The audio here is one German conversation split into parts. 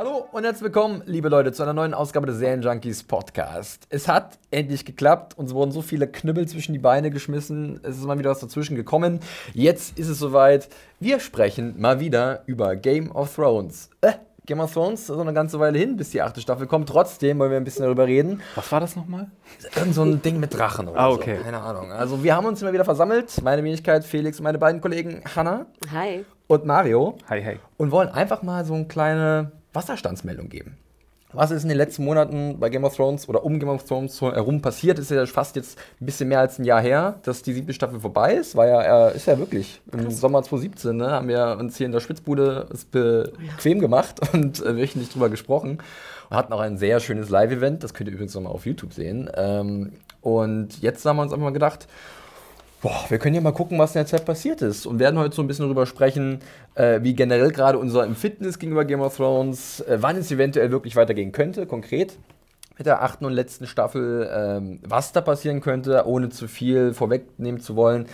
Hallo und herzlich willkommen, liebe Leute, zu einer neuen Ausgabe des Serienjunkies Podcast. Es hat endlich geklappt. Uns wurden so viele Knüppel zwischen die Beine geschmissen. Es ist mal wieder was dazwischen gekommen. Jetzt ist es soweit. Wir sprechen mal wieder über Game of Thrones. Äh, Game of Thrones, so eine ganze Weile hin, bis die achte Staffel kommt. Trotzdem wollen wir ein bisschen darüber reden. Was war das nochmal? Irgend so ein Ding mit Drachen oder Ah, okay. so. Keine Ahnung. Also wir haben uns immer wieder versammelt. Meine Wenigkeit, Felix und meine beiden Kollegen Hanna Hi. und Mario. Hi, hey. und wollen einfach mal so eine kleine Wasserstandsmeldung geben. Was ist in den letzten Monaten bei Game of Thrones oder um Game of Thrones herum passiert? Ist ja fast jetzt ein bisschen mehr als ein Jahr her, dass die siebte Staffel vorbei ist. War ja, äh, ist ja wirklich im Sommer 2017, ne, haben wir uns hier in der Spitzbude es bequem gemacht und äh, wöchentlich drüber gesprochen. Und hatten auch ein sehr schönes Live-Event, das könnt ihr übrigens nochmal auf YouTube sehen. Ähm, und jetzt haben wir uns einfach mal gedacht, Boah, wir können ja mal gucken, was in der Zeit passiert ist. Und werden heute so ein bisschen darüber sprechen, äh, wie generell gerade unser Empfinden ist gegenüber Game of Thrones, äh, wann es eventuell wirklich weitergehen könnte, konkret mit der achten und letzten Staffel, ähm, was da passieren könnte, ohne zu viel vorwegnehmen zu wollen,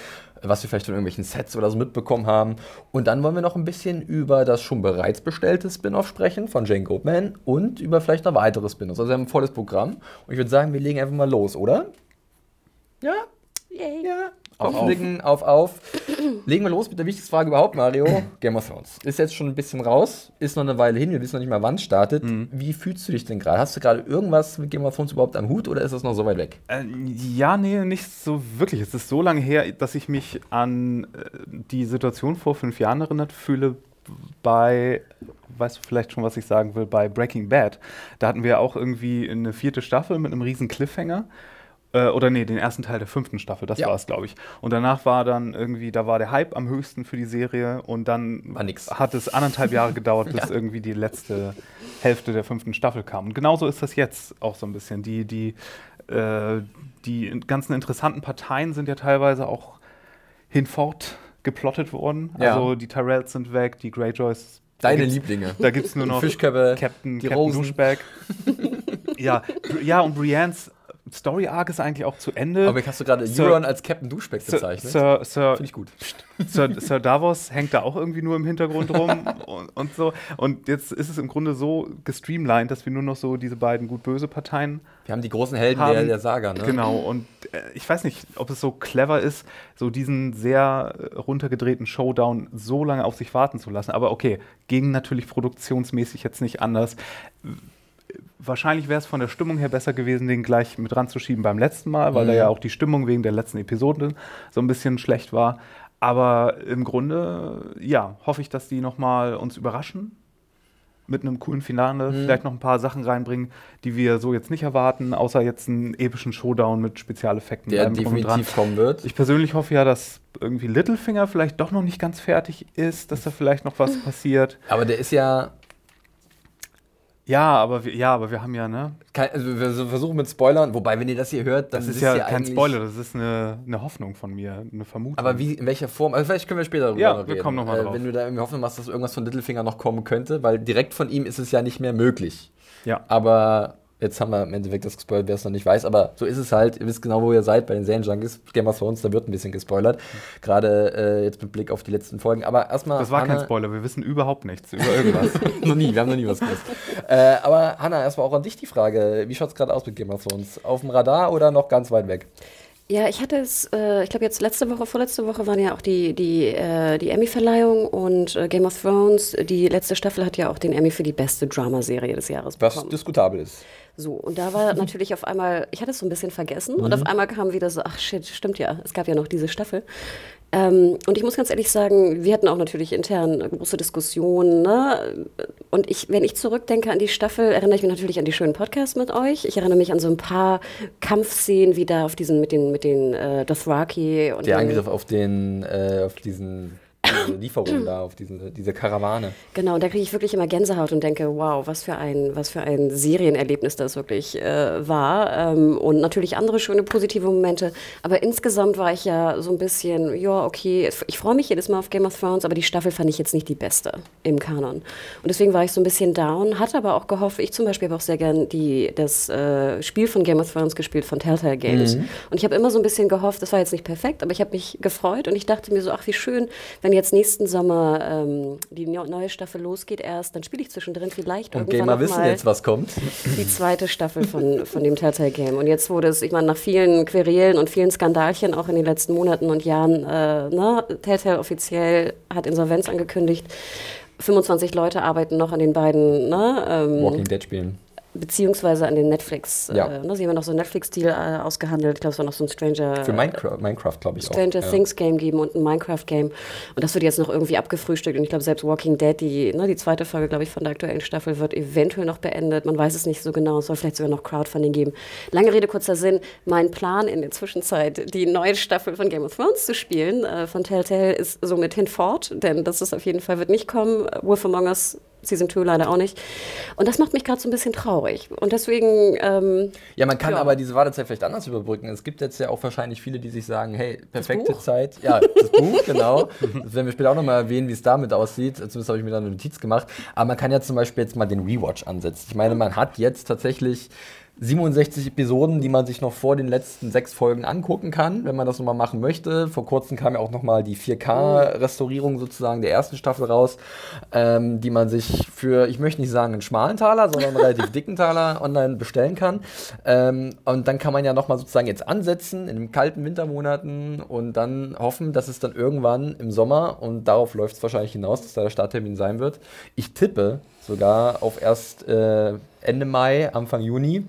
was wir vielleicht von irgendwelchen Sets oder so mitbekommen haben. Und dann wollen wir noch ein bisschen über das schon bereits bestellte Spin-off sprechen von Jane Goldman und über vielleicht noch weitere Spin-offs. Also wir haben ein volles Programm. Und ich würde sagen, wir legen einfach mal los, oder? Ja? Yay. Ja. Auf, Auflegen, auf, auf. Legen wir los mit der wichtigsten Frage überhaupt, Mario. Game of Thrones. Ist jetzt schon ein bisschen raus, ist noch eine Weile hin, wir wissen noch nicht mal, wann es startet. Wie fühlst du dich denn gerade? Hast du gerade irgendwas mit Game of Thrones überhaupt am Hut oder ist das noch so weit weg? Äh, ja, nee, nicht so wirklich. Es ist so lange her, dass ich mich an äh, die Situation vor fünf Jahren erinnert fühle bei, weißt du vielleicht schon, was ich sagen will, bei Breaking Bad. Da hatten wir auch irgendwie eine vierte Staffel mit einem riesen Cliffhanger. Äh, oder nee, den ersten Teil der fünften Staffel, das Ja. war es, glaube ich. Und danach war dann irgendwie, da war der Hype am höchsten für die Serie und dann hat es anderthalb Jahre gedauert, bis irgendwie die letzte Hälfte der fünften Staffel kam. Und genauso ist das jetzt auch so ein bisschen. Die, die, äh, die ganzen interessanten Parteien sind ja teilweise auch hinfort geplottet worden. Ja. Also die Tyrells sind weg, die Greyjoys. Deine Lieblinge. Da gibt es nur noch Fischköpfe, Captain, die Captain Rosen. Ja, ja, und Briennes Story Arc ist eigentlich auch zu Ende. Aber hast du gerade Euron als Captain Duschbeck bezeichnet? Sir, Sir, Finde ich gut. Sir, Sir Davos hängt da auch irgendwie nur im Hintergrund rum und, und so. Und jetzt ist es im Grunde so gestreamlined, dass wir nur noch so diese beiden gut-böse Parteien Wir haben die großen Helden haben. der, der Saga, ne? Genau. Und äh, ich weiß nicht, ob es so clever ist, so diesen sehr äh, runtergedrehten Showdown so lange auf sich warten zu lassen. Aber okay, ging natürlich produktionsmäßig jetzt nicht anders. Wahrscheinlich wäre es von der Stimmung her besser gewesen, den gleich mit ranzuschieben beim letzten Mal, weil da Mhm. ja auch die Stimmung wegen der letzten Episode so ein bisschen schlecht war. Aber im Grunde, ja, hoffe ich, dass die nochmal uns überraschen mit einem coolen Finale, Mhm. vielleicht noch ein paar Sachen reinbringen, die wir so jetzt nicht erwarten, außer jetzt einen epischen Showdown mit Spezialeffekten. Der definitiv kommen wird. Ich persönlich hoffe ja, dass irgendwie Littlefinger vielleicht doch noch nicht ganz fertig ist, dass da vielleicht noch was passiert. Aber der ist ja. Ja, aber wir, ja, aber wir haben ja, ne? Kein, also wir versuchen mit Spoilern, wobei, wenn ihr das hier hört, dann Das ist wisst ja kein Spoiler, das ist eine, eine Hoffnung von mir, eine Vermutung. Aber wie, in welcher Form? Also vielleicht können wir später darüber Ja, noch wir reden. kommen noch mal äh, drauf. Wenn du da irgendwie Hoffnung machst, dass irgendwas von Littlefinger noch kommen könnte, weil direkt von ihm ist es ja nicht mehr möglich. Ja. Aber jetzt haben wir im Endeffekt das gespoilert, wer es noch nicht weiß. Aber so ist es halt. Ihr wisst genau, wo ihr seid bei den Serienjunkies. Game of Thrones, da wird ein bisschen gespoilert. Gerade äh, jetzt mit Blick auf die letzten Folgen. Aber erstmal. Das war kein Hanna- Spoiler, wir wissen überhaupt nichts über irgendwas. noch nie, wir haben noch nie was gewusst. äh, aber Hanna, erstmal auch an dich die Frage. Wie schaut es gerade aus mit Game of Thrones? Auf dem Radar oder noch ganz weit weg? Ja, ich hatte es, äh, ich glaube jetzt letzte Woche, vorletzte Woche waren ja auch die, die, äh, die Emmy-Verleihung und äh, Game of Thrones, die letzte Staffel hat ja auch den Emmy für die beste Dramaserie des Jahres Was bekommen. diskutabel ist. So, und da war natürlich auf einmal, ich hatte es so ein bisschen vergessen und auf einmal kam wieder so, ach shit, stimmt ja, es gab ja noch diese Staffel. Ähm, und ich muss ganz ehrlich sagen, wir hatten auch natürlich intern große Diskussionen. Ne? Und ich, wenn ich zurückdenke an die Staffel, erinnere ich mich natürlich an die schönen Podcasts mit euch. Ich erinnere mich an so ein paar Kampfszenen, wie da auf diesen, mit den, mit den äh, Dothraki und Der Angriff auf den, äh, auf diesen diese Lieferung da, auf diese, diese Karawane. Genau, und da kriege ich wirklich immer Gänsehaut und denke, wow, was für ein, was für ein Serienerlebnis das wirklich äh, war. Ähm, und natürlich andere schöne positive Momente. Aber insgesamt war ich ja so ein bisschen, ja, okay, ich freue mich jedes Mal auf Game of Thrones, aber die Staffel fand ich jetzt nicht die beste im Kanon. Und deswegen war ich so ein bisschen down, hatte aber auch gehofft, ich zum Beispiel habe auch sehr gern die, das äh, Spiel von Game of Thrones gespielt, von Telltale Games. Und ich habe immer so ein bisschen gehofft, das war jetzt nicht perfekt, aber ich habe mich gefreut und ich dachte mir so, ach, wie schön, wenn jetzt jetzt nächsten Sommer ähm, die neue Staffel losgeht erst, dann spiele ich zwischendrin vielleicht Und irgendwann Gamer wissen jetzt, was kommt. die zweite Staffel von, von dem Telltale Game. Und jetzt wurde es, ich meine, nach vielen Querelen und vielen Skandalchen auch in den letzten Monaten und Jahren, äh, ne, Telltale offiziell hat Insolvenz angekündigt. 25 Leute arbeiten noch an den beiden ne, ähm, Walking Dead spielen. Beziehungsweise an den Netflix. Ja. Äh, ne, sie haben ja noch so einen Netflix-Deal äh, ausgehandelt. Ich glaube, es war noch so ein Stranger, Für Minecraft, Minecraft glaube ich Stranger auch. Ja. Things Game geben und ein Minecraft Game. Und das wird jetzt noch irgendwie abgefrühstückt. Und ich glaube, selbst Walking Dead, die, ne, die zweite Folge, glaube ich, von der aktuellen Staffel, wird eventuell noch beendet. Man weiß es nicht so genau. Es soll vielleicht sogar noch Crowdfunding geben. Lange Rede, kurzer Sinn. Mein Plan in der Zwischenzeit, die neue Staffel von Game of Thrones zu spielen, äh, von Telltale, ist somit hinfort. Denn das ist auf jeden Fall, wird nicht kommen. Wolf Among Us Season 2 leider auch nicht. Und das macht mich gerade so ein bisschen traurig. Und deswegen, ähm, Ja, man kann Ja. aber diese Wartezeit vielleicht anders überbrücken. Es gibt jetzt ja auch wahrscheinlich viele, die sich sagen, hey, perfekte? Zeit. Ja, das Buch, genau. Das werden wir später auch nochmal erwähnen, wie es damit aussieht. Zumindest habe ich mir da eine Notiz gemacht. Aber man kann ja zum Beispiel jetzt mal den Rewatch ansetzen. Ich meine, man hat jetzt tatsächlich 67 Episoden, die man sich noch vor den letzten sechs Folgen angucken kann, wenn man das nochmal machen möchte. Vor kurzem kam ja auch nochmal die 4K-Restaurierung sozusagen der ersten Staffel raus, ähm, die man sich für, ich möchte nicht sagen einen schmalen Taler, sondern einen relativ dicken Taler online bestellen kann. Ähm, und dann kann man ja nochmal sozusagen jetzt ansetzen in den kalten Wintermonaten und dann hoffen, dass es dann irgendwann im Sommer, und darauf läuft es wahrscheinlich hinaus, dass da der Starttermin sein wird. Ich tippe sogar auf erst äh, Ende Mai, Anfang Juni.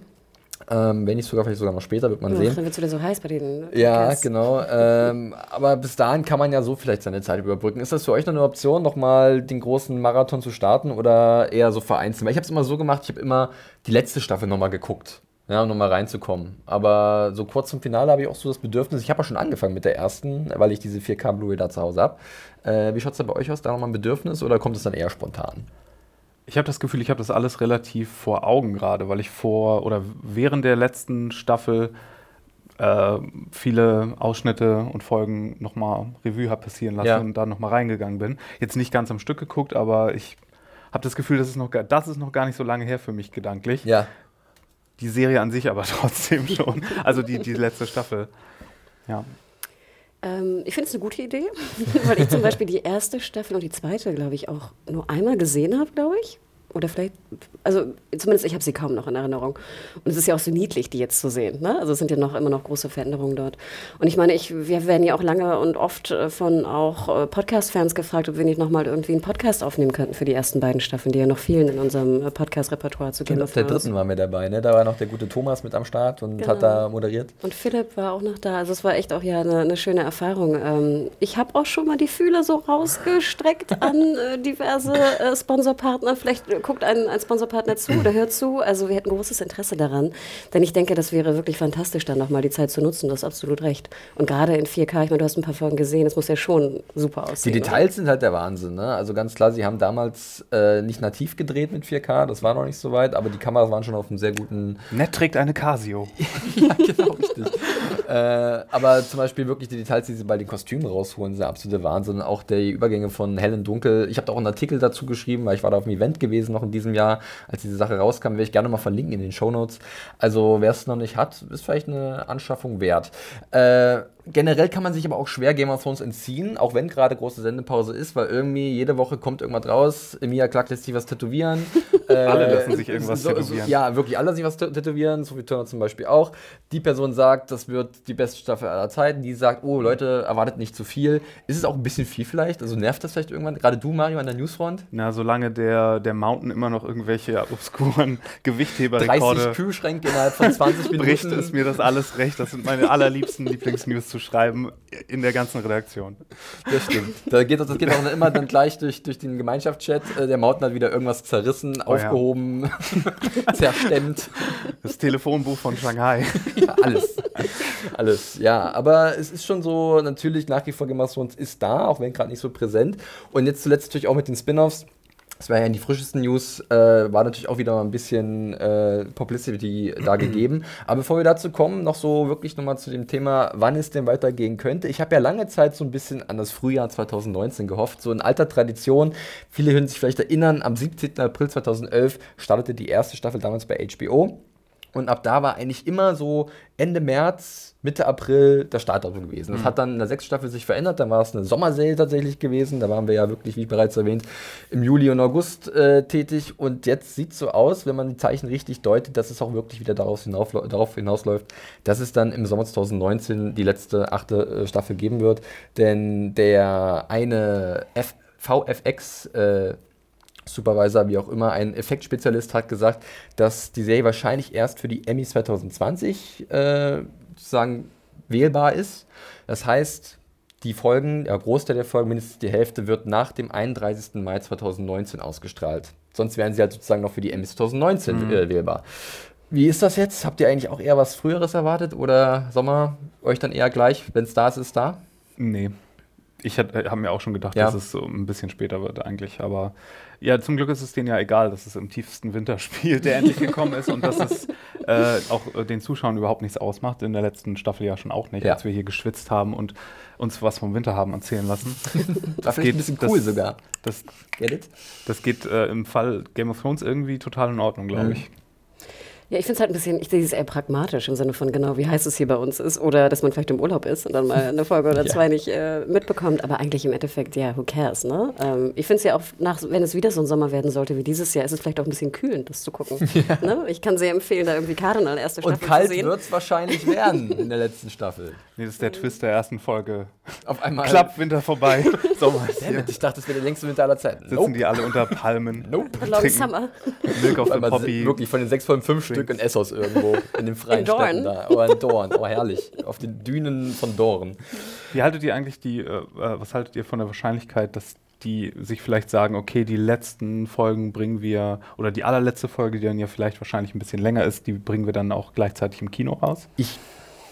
Ähm, wenn nicht sogar, vielleicht sogar noch später, wird man ach, sehen. dann wird es wieder so heiß bei den Ja, Podcasts. genau. Ähm, aber bis dahin kann man ja so vielleicht seine Zeit überbrücken. Ist das für euch noch eine Option, nochmal den großen Marathon zu starten oder eher so vereinzelt? Weil ich habe es immer so gemacht, ich habe immer die letzte Staffel nochmal geguckt. Ja, um nochmal reinzukommen. Aber so kurz zum Finale habe ich auch so das Bedürfnis, ich habe ja schon angefangen mit der ersten, weil ich diese 4K Blu-ray da zu Hause habe. Äh, wie schaut es da bei euch aus? Da nochmal ein Bedürfnis oder kommt es dann eher spontan? Ich habe das Gefühl, ich habe das alles relativ vor Augen gerade, weil ich vor oder während der letzten Staffel äh, viele Ausschnitte und Folgen nochmal Revue habe passieren lassen Ja. und da nochmal reingegangen bin. Jetzt nicht ganz am Stück geguckt, aber ich habe das Gefühl, das ist, noch, gar- das ist noch gar nicht so lange her für mich gedanklich. Ja. Die Serie an sich aber trotzdem schon. Also die, die letzte Staffel. Ja. Ähm, ich finde es eine gute Idee, weil ich zum Beispiel die erste Staffel und die zweite, glaube ich, auch nur einmal gesehen habe, glaube ich. Oder vielleicht, also zumindest ich habe sie kaum noch in Erinnerung. Und es ist ja auch so niedlich, die jetzt zu sehen. Ne? Also es sind ja noch immer noch große Veränderungen dort. Und ich meine, ich, wir werden ja auch lange und oft äh, von auch äh, Podcast-Fans gefragt, ob wir nicht nochmal irgendwie einen Podcast aufnehmen könnten für die ersten beiden Staffeln, die ja noch fehlen in unserem äh, Podcast-Repertoire zu of auf der dritten waren wir dabei, ne? Da war noch der gute Thomas mit am Start und Genau. hat da moderiert. Und Philipp war auch noch da. Also es war echt auch ja eine, eine schöne Erfahrung. Ähm, ich habe auch schon mal die Fühler so rausgestreckt an äh, diverse äh, Sponsorpartner. Vielleicht guckt ein, ein Sponsorpartner zu oder hört zu. Also wir hätten großes Interesse daran. Denn ich denke, das wäre wirklich fantastisch, dann nochmal die Zeit zu nutzen. Du hast absolut recht. Und gerade in 4K, ich meine, du hast ein paar Folgen gesehen, es muss ja schon super Die aussehen. oder? Details sind halt der Wahnsinn, ne? Also ganz klar, sie haben damals äh, nicht nativ gedreht mit 4K, das war noch nicht so weit, aber die Kameras waren schon auf einem sehr guten. Nett trägt eine Casio. ja, genau, richtig. Äh, aber zum Beispiel wirklich die Details, die sie bei den Kostümen rausholen, sind der absolute Wahnsinn. Auch die Übergänge von hell und dunkel. Ich habe da auch einen Artikel dazu geschrieben, weil ich war da auf einem Event gewesen noch in diesem Jahr, als diese Sache rauskam. Werde ich gerne mal verlinken in den Shownotes. Also wer es noch nicht hat, ist vielleicht eine Anschaffung wert. Äh, generell kann man sich aber auch schwer Game of Thrones entziehen, auch wenn gerade große Sendepause ist, weil irgendwie jede Woche kommt irgendwas raus. Emilia Clark lässt sich was tätowieren. äh, Alle lassen sich irgendwas so, so, tätowieren. ja, wirklich, alle lassen sich was tä- tätowieren. Sophie Turner zum Beispiel auch. Die Person sagt, das wird die beste Staffel aller Zeiten. Die sagt, oh Leute, erwartet nicht zu viel. Ist es auch ein bisschen viel vielleicht? Also nervt das vielleicht irgendwann? Gerade du, Mario, an der Newsfront? Na, solange der, der Mountain immer noch irgendwelche obskuren 30 Gewichtheberrekorde Kühlschränke innerhalb von 20 bricht, Minuten. ist mir das alles recht. Das sind meine allerliebsten Lieblingsnews zu schreiben in der ganzen Redaktion. Das stimmt. Da geht, das geht auch immer dann gleich durch, durch den Gemeinschaftschat. Äh, Der Mountain hat wieder irgendwas zerrissen, Oh ja. aufgehoben, zerstemmt. Das Telefonbuch von Shanghai. Ja, alles. Alles, ja. Aber es ist schon so, natürlich nach wie vor Thrones ist da, auch wenn gerade nicht so präsent. Und jetzt zuletzt natürlich auch mit den Spin-Offs. Das war ja in die frischesten News, äh, war natürlich auch wieder mal ein bisschen äh, Publicity da gegeben. Aber bevor wir dazu kommen, noch so wirklich nochmal zu dem Thema, wann es denn weitergehen könnte. Ich habe ja lange Zeit so ein bisschen an das Frühjahr 2019 gehofft, so in alter Tradition. Viele können sich vielleicht erinnern, am 17. April 2011 startete die erste Staffel damals bei HBO. Und ab da war eigentlich immer so Ende März, Mitte April das Startdatum gewesen. Das hat dann in der sechsten Staffel sich verändert. Dann war es eine Sommerserie tatsächlich gewesen. Da waren wir ja wirklich, wie bereits erwähnt, im Juli und August äh, tätig. Und jetzt sieht es so aus, wenn man die Zeichen richtig deutet, dass es auch wirklich wieder darauf, hinauf, darauf hinausläuft, dass es dann im Sommer 2019 die letzte achte äh, Staffel geben wird. Denn der eine F VFX äh, Supervisor, wie auch immer, ein Effektspezialist hat gesagt, dass die Serie wahrscheinlich erst für die Emmy 2020 äh, sozusagen wählbar ist. Das heißt, die Folgen, der Großteil der Folgen, mindestens die Hälfte, wird nach dem 31. Mai 2019 ausgestrahlt. Sonst wären sie halt sozusagen noch für die Emmy 2019 mhm. äh, wählbar. Wie ist das jetzt? Habt ihr eigentlich auch eher was Früheres erwartet oder Sommer euch dann eher gleich, wenn es da ist, ist da? Nee. Ich habe mir auch schon gedacht, ja. dass es so ein bisschen später wird eigentlich, aber ja, zum Glück ist es denen ja egal, dass es im tiefsten Winter spielt, der endlich gekommen ist und dass es äh, auch äh, den Zuschauern überhaupt nichts ausmacht. In der letzten Staffel ja schon auch nicht, ja. als wir hier geschwitzt haben und uns was vom Winter haben erzählen lassen. das geht ein bisschen cool das, sogar. Das, das geht äh, im Fall Game of Thrones irgendwie total in Ordnung, glaube mhm. ich. Ja, ich finde es halt ein bisschen, ich sehe es eher pragmatisch im Sinne von genau, wie heiß es hier bei uns ist oder dass man vielleicht im Urlaub ist und dann mal eine Folge oder ja. zwei nicht äh, mitbekommt. Aber eigentlich im Endeffekt, ja, who cares, ne? Ähm, ich finde es ja auch, nach, wenn es wieder so ein Sommer werden sollte wie dieses Jahr, ist es vielleicht auch ein bisschen kühlend, das zu gucken. Ja. Ne? Ich kann sehr empfehlen, da irgendwie Cardinal erste Staffel zu sehen. Und kalt wird es wahrscheinlich werden in der letzten Staffel. Nee, das ist der Twist der ersten Folge. Auf einmal. Klappt Winter vorbei. Sommer ist hier. Ich dachte, das wäre der längste Winter aller Zeiten. Sitzen nope. die alle unter Palmen. Nope. Long Summer. Milk of the Poppy. Wirklich von den sechs Folgen fünf Stück in Essos irgendwo in den freien in Städten da. Oh, in Dorn. Oh, herrlich. Auf den Dünen von Dorn. Wie haltet ihr eigentlich die, äh, äh, was haltet ihr von der Wahrscheinlichkeit, dass die sich vielleicht sagen, okay, die letzten Folgen bringen wir, oder die allerletzte Folge, die dann ja vielleicht wahrscheinlich ein bisschen länger ist, die bringen wir dann auch gleichzeitig im Kino raus? Ich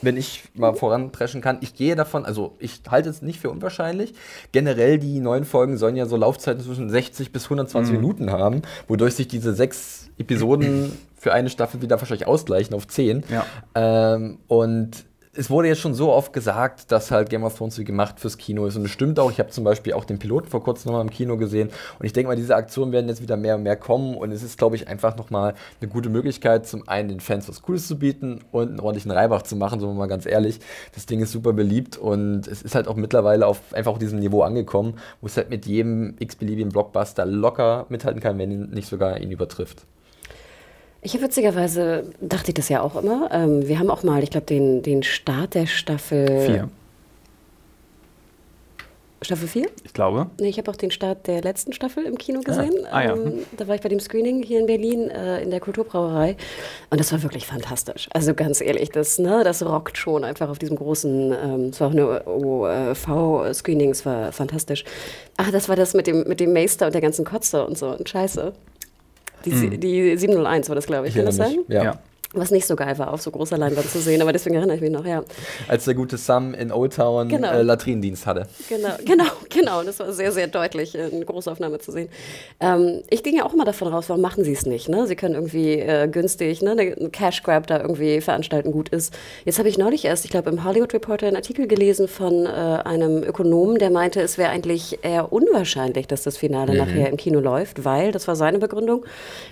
wenn ich mal voranpreschen kann. Ich gehe davon, also ich halte es nicht für unwahrscheinlich. Generell die neuen Folgen sollen ja so Laufzeiten zwischen 60 bis 120 mhm. Minuten haben, wodurch sich diese sechs Episoden für eine Staffel wieder wahrscheinlich ausgleichen auf zehn. Ja. Ähm, und es wurde jetzt schon so oft gesagt, dass halt Game of Thrones wie gemacht fürs Kino ist. Und es stimmt auch. Ich habe zum Beispiel auch den Piloten vor kurzem nochmal im Kino gesehen. Und ich denke mal, diese Aktionen werden jetzt wieder mehr und mehr kommen. Und es ist, glaube ich, einfach nochmal eine gute Möglichkeit, zum einen den Fans was Cooles zu bieten und einen ordentlichen Reibach zu machen, so mal ganz ehrlich. Das Ding ist super beliebt und es ist halt auch mittlerweile auf einfach auf diesem Niveau angekommen, wo es halt mit jedem x-beliebigen Blockbuster locker mithalten kann, wenn ihn nicht sogar ihn übertrifft. Ich habe witzigerweise, dachte ich das ja auch immer. Ähm, wir haben auch mal, ich glaube, den, den Start der Staffel. Vier. Staffel 4? Ich glaube. Nee, ich habe auch den Start der letzten Staffel im Kino gesehen. Ah, ah ja. Ähm, da war ich bei dem Screening hier in Berlin äh, in der Kulturbrauerei. Und das war wirklich fantastisch. Also ganz ehrlich, das, ne, das rockt schon einfach auf diesem großen, ähm, es war auch eine OV-Screening, es war fantastisch. Ach, das war das mit dem, mit dem Meister und der ganzen Kotze und so. Und scheiße. Die, mhm. die 701 war das, glaube ich. ich Kann das sein? Ja. ja. Was nicht so geil war, auf so großer Leinwand zu sehen, aber deswegen erinnere ich mich noch, ja. Als der gute Sam in Old Town genau. äh, Latrinendienst hatte. Genau, genau, genau. Das war sehr, sehr deutlich in Großaufnahme zu sehen. Ähm, ich ging ja auch immer davon raus, warum machen sie es nicht? Ne? Sie können irgendwie äh, günstig, ne, einen Cash Grab da irgendwie veranstalten, gut ist. Jetzt habe ich neulich erst, ich glaube, im Hollywood Reporter einen Artikel gelesen von äh, einem Ökonomen, der meinte, es wäre eigentlich eher unwahrscheinlich, dass das Finale mhm. nachher im Kino läuft, weil, das war seine Begründung,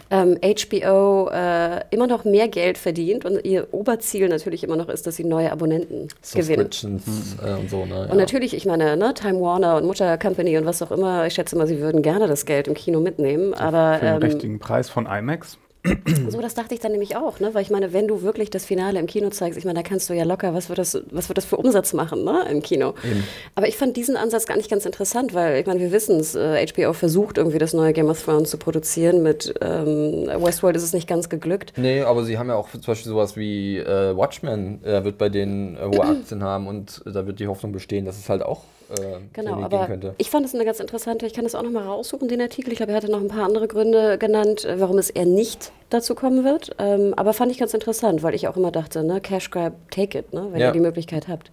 ähm, HBO äh, immer noch mehr Geld Geld verdient und ihr Oberziel natürlich immer noch ist, dass sie neue Abonnenten gewinnen. Äh, und so, ne? Und natürlich, ich meine, ne, Time Warner und Mutter Company und was auch immer, ich schätze mal, sie würden gerne das Geld im Kino mitnehmen, aber... Für den ähm, richtigen Preis von IMAX? So, das dachte ich dann nämlich auch, ne? weil ich meine, wenn du wirklich das Finale im Kino zeigst, ich meine, da kannst du ja locker, was wird das, was wird das für Umsatz machen ne? im Kino? Eben. Aber ich fand diesen Ansatz gar nicht ganz interessant, weil ich meine, wir wissen es, äh, HBO versucht irgendwie das neue Game of Thrones zu produzieren, mit ähm, Westworld ist es nicht ganz geglückt. Nee, aber sie haben ja auch zum Beispiel sowas wie äh, Watchmen, äh, wird bei denen äh, hohe Aktien haben und da wird die Hoffnung bestehen, dass es halt auch äh, genau, aber könnte. ich fand es eine ganz interessante, ich kann das auch nochmal raussuchen, den Artikel. Ich glaube, er hatte noch ein paar andere Gründe genannt, äh, warum es eher nicht dazu kommen wird. Ähm, aber fand ich ganz interessant, weil ich auch immer dachte, ne, Cash Grab, take it, ne, wenn ja. ihr die Möglichkeit habt.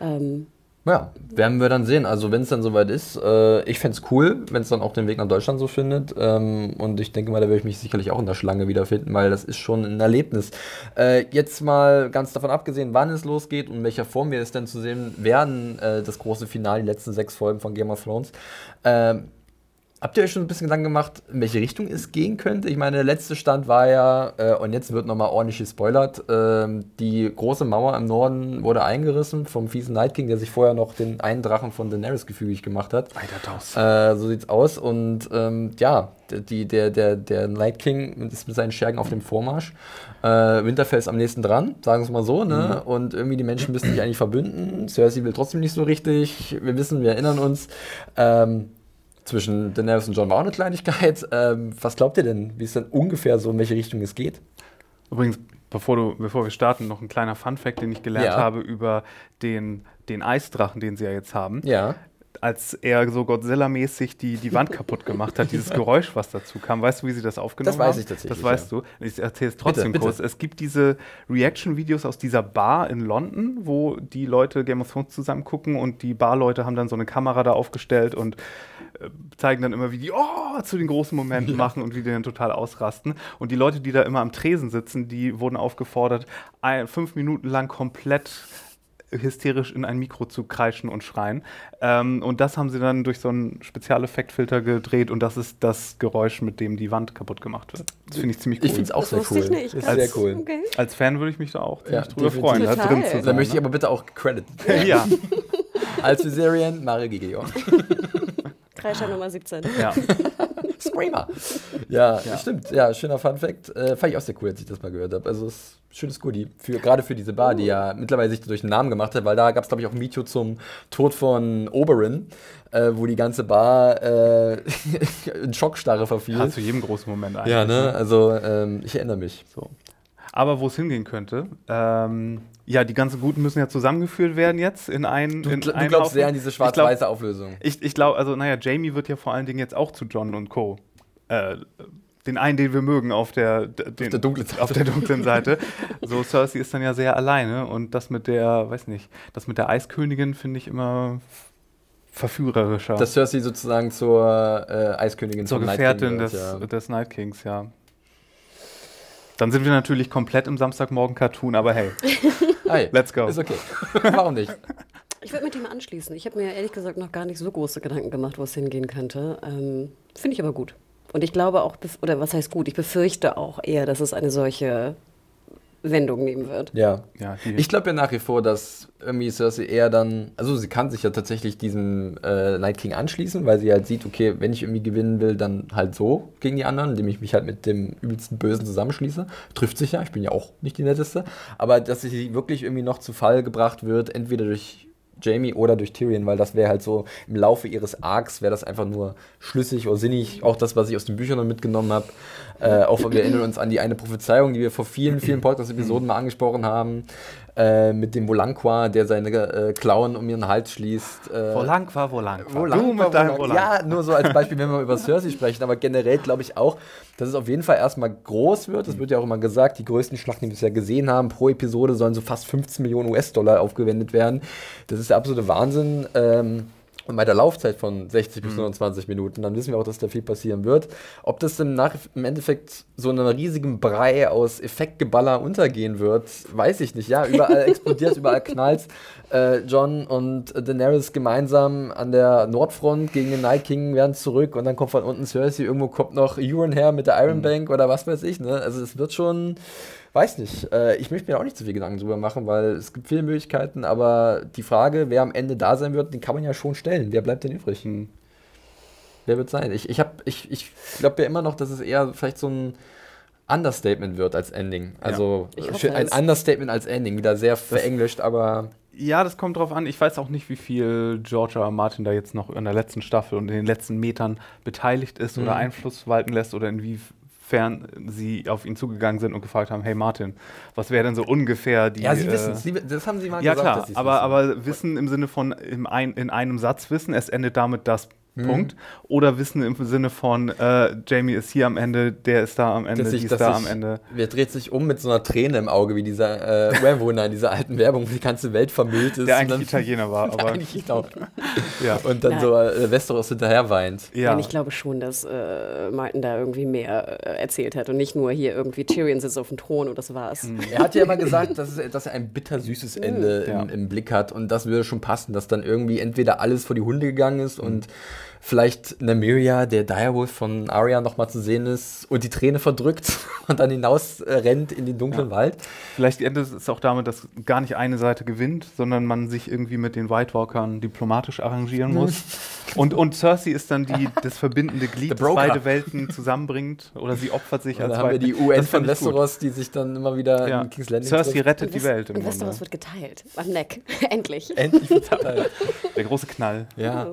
Ähm, ja, werden wir dann sehen. Also wenn es dann soweit ist, äh, ich fände es cool, wenn es dann auch den Weg nach Deutschland so findet. Ähm, und ich denke mal, da werde ich mich sicherlich auch in der Schlange wiederfinden, weil das ist schon ein Erlebnis. Äh, jetzt mal ganz davon abgesehen, wann es losgeht und in welcher Form wir es denn zu sehen werden, äh, das große Finale, die letzten sechs Folgen von Game of Thrones. Ähm, Habt ihr euch schon ein bisschen Gedanken gemacht, in welche Richtung es gehen könnte? Ich meine, der letzte Stand war ja, äh, und jetzt wird nochmal ordentlich gespoilert, ähm, die große Mauer im Norden wurde eingerissen vom fiesen Night King, der sich vorher noch den einen Drachen von Daenerys gefügig gemacht hat. Alter. Äh, so sieht's aus. Und ähm, ja, die, der, der, der Night King ist mit seinen Schergen auf dem Vormarsch. Äh, Winterfell ist am nächsten dran, sagen wir es mal so. Ne? Und irgendwie die Menschen müssen sich eigentlich verbünden. Cersei will trotzdem nicht so richtig. Wir wissen, wir erinnern uns. Ähm, zwischen Daenerys und John war auch eine Kleinigkeit. Ähm, was glaubt ihr denn, wie es denn ungefähr so, in welche Richtung es geht? Übrigens, bevor, du, bevor wir starten, noch ein kleiner Fun-Fact, den ich gelernt Ja. habe über den, den Eisdrachen, den sie ja jetzt haben. Ja. Als er so Godzilla-mäßig die, die Wand kaputt gemacht hat, dieses Geräusch, was dazu kam. Weißt du, wie sie das aufgenommen Das weiß haben? ich tatsächlich, Das weißt du. Ich erzähle es trotzdem bitte. kurz. Es gibt diese Reaction-Videos aus dieser Bar in London, wo die Leute Game of Thrones zusammen gucken und die Barleute haben dann so eine Kamera da aufgestellt und äh, zeigen dann immer, wie die oh, zu den großen Momenten machen und wie die dann total ausrasten. Und die Leute, die da immer am Tresen sitzen, die wurden aufgefordert, ein, fünf Minuten lang komplett hysterisch in ein Mikro zu kreischen und schreien. Ähm, und das haben sie dann durch so einen Spezialeffektfilter gedreht und das ist das Geräusch, mit dem die Wand kaputt gemacht wird. Das finde ich ziemlich cool. Ich finde es auch Das sehr cool. ich nicht. Ist Krass. sehr cool. Okay. Als Fan würde ich mich da auch Ja, ziemlich drüber definitiv. freuen, da drin zu sein. Da möchte ich aber bitte auch Credit. ja, Als Viserion, Mario Gideon. Kreischer Nummer 17. ja. Screamer. Ja, Ja. stimmt. Ja, schöner Fun Fact. Äh, fand ich auch sehr cool, als ich das mal gehört habe. Also, es ist ein schönes Goodie. Für, gerade für diese Bar, die ja mittlerweile sich durch den Namen gemacht hat, weil da gab es, glaube ich, auch ein Video zum Tod von Oberyn, äh, wo die ganze Bar äh, in Schockstarre verfiel. Hat zu jedem großen Moment eigentlich. ja, ne? Also, ähm, ich erinnere mich. So. Aber wo es hingehen könnte, ähm, ja, die ganzen Guten müssen ja zusammengeführt werden jetzt in einen. Du, in du einen glaubst Haufen. sehr an diese glaub- schwarz-weiße Auflösung. Ich, ich glaube, also naja, Jamie wird ja vor allen Dingen jetzt auch zu John und Co. Äh, den einen, den wir mögen, auf der, den, der dunklen Seite. auf der dunklen Seite. So, Cersei ist dann ja sehr alleine und das mit der, weiß nicht, das mit der Eiskönigin finde ich immer verführerischer. Dass Cersei sozusagen zur äh, Eiskönigin Zur Gefährtin des, ja. des Night Kings, ja. Dann sind wir natürlich komplett im Samstagmorgen-Cartoon, aber hey, Hey, let's go. Ist okay. Warum nicht? Ich würde mit dem anschließen. Ich habe mir ehrlich gesagt noch gar nicht so große Gedanken gemacht, wo es hingehen könnte. Ähm, Finde ich aber gut. Und ich glaube auch, oder was heißt gut, ich befürchte auch eher, dass es eine solche Wendung nehmen wird. Ja. ja, Ich glaube ja nach wie vor, dass irgendwie Cersei eher dann, also sie kann sich ja tatsächlich diesem äh, Night King anschließen, weil sie halt sieht, okay, wenn ich irgendwie gewinnen will, dann halt so gegen die anderen, indem ich mich halt mit dem übelsten Bösen zusammenschließe. Trifft sich ja, ich bin ja auch nicht die netteste. Aber dass sie wirklich irgendwie noch zu Fall gebracht wird, entweder durch Jamie oder durch Tyrion, weil das wäre halt so im Laufe ihres Arcs wäre das einfach nur schlüssig oder sinnig. Auch das, was ich aus den Büchern noch mitgenommen habe. Äh, auch wir erinnern uns an die eine Prophezeiung, die wir vor vielen, vielen Podcast-Episoden mal angesprochen haben. Äh, mit dem Volanqua, der seine äh, Klauen um ihren Hals schließt. Äh, lang war. Wolang Du mit deinem. Wolang. Ja, nur so als Beispiel, wenn wir über Cersei sprechen, aber generell glaube ich auch, dass es auf jeden Fall erstmal groß wird. Es wird ja auch immer gesagt, die größten Schlachten, die wir bisher gesehen haben, pro Episode sollen so fast 15 Millionen US-Dollar aufgewendet werden. Das ist der absolute Wahnsinn. Ähm, und bei der Laufzeit von 60 Mhm. bis 29 Minuten, dann wissen wir auch, dass da viel passieren wird. Ob das im, Nach im Endeffekt so in einem riesigen Brei aus Effektgeballer untergehen wird, weiß ich nicht. Ja, überall explodiert, überall knallt. Äh, John und Daenerys gemeinsam an der Nordfront gegen den Night King werden zurück und dann kommt von unten Cersei, irgendwo kommt noch Euron her mit der Iron Mhm. Bank oder was weiß ich. Ne? Also es wird schon, weiß nicht. Äh, ich möchte mir auch nicht zu viel Gedanken drüber machen, weil es gibt viele Möglichkeiten, aber die Frage, wer am Ende da sein wird, die kann man ja schon stellen. Wer bleibt denn übrig? Hm. Wer wird sein? Ich, ich, hab- ich, ich glaube ja immer noch, dass es eher vielleicht so ein Understatement wird als Ending. Also Ich hoffe ein. Understatement als Ending. Wieder sehr verenglischt, aber Ja, das kommt drauf an. Ich weiß auch nicht, wie viel. R. Martin da jetzt noch in der letzten Staffel und in den letzten Metern beteiligt ist oder Mhm. Einfluss walten lässt oder inwiefern sie auf ihn zugegangen sind und gefragt haben, hey Martin, was wäre denn so ungefähr die... ja, sie äh, wissen es. Das haben sie mal Ja gesagt. klar, dass sie's aber, wissen. aber Wissen im Sinne von im ein, in einem Satz wissen, es endet damit das Mhm. Punkt. Oder Wissen im Sinne von äh, Jamie ist hier am Ende, der ist da am Ende, dass die ist da sich, am Ende. Wer dreht sich um mit so einer Träne im Auge, wie dieser äh, Werwolf in dieser alten Werbung, wo die ganze Welt vermüllt ist. Der und eigentlich dann- Italiener war, aber eigentlich genau. ja. Und dann Nein. so äh, Westeros hinterher weint. ja. Nein, ich glaube schon, dass äh, Martin da irgendwie mehr äh, erzählt hat und nicht nur hier irgendwie Tyrion sitzt auf dem Thron und das war's. Er hat ja immer gesagt, dass, es, dass er ein bittersüßes Ende Ja. im, im Blick hat und das würde schon passen, dass dann irgendwie entweder alles vor die Hunde gegangen ist und vielleicht Nymeria, der Direwolf von Arya nochmal zu sehen ist und die Träne verdrückt und dann hinaus rennt in den dunklen Ja. Wald. Vielleicht endet es auch damit, dass gar nicht eine Seite gewinnt, sondern man sich irgendwie mit den White Walkern diplomatisch arrangieren muss. und, und Cersei ist dann die, das verbindende Glied, das beide Welten zusammenbringt. Oder sie opfert sich Und dann als haben wir die UN Das von. Westeros, die sich dann immer wieder Ja. in King's Landing Cersei trifft. rettet Und, die Welt im und Grunde. Westeros wird geteilt. Am Neck. Endlich. Endlich verteilt. Der große Knall. Ja.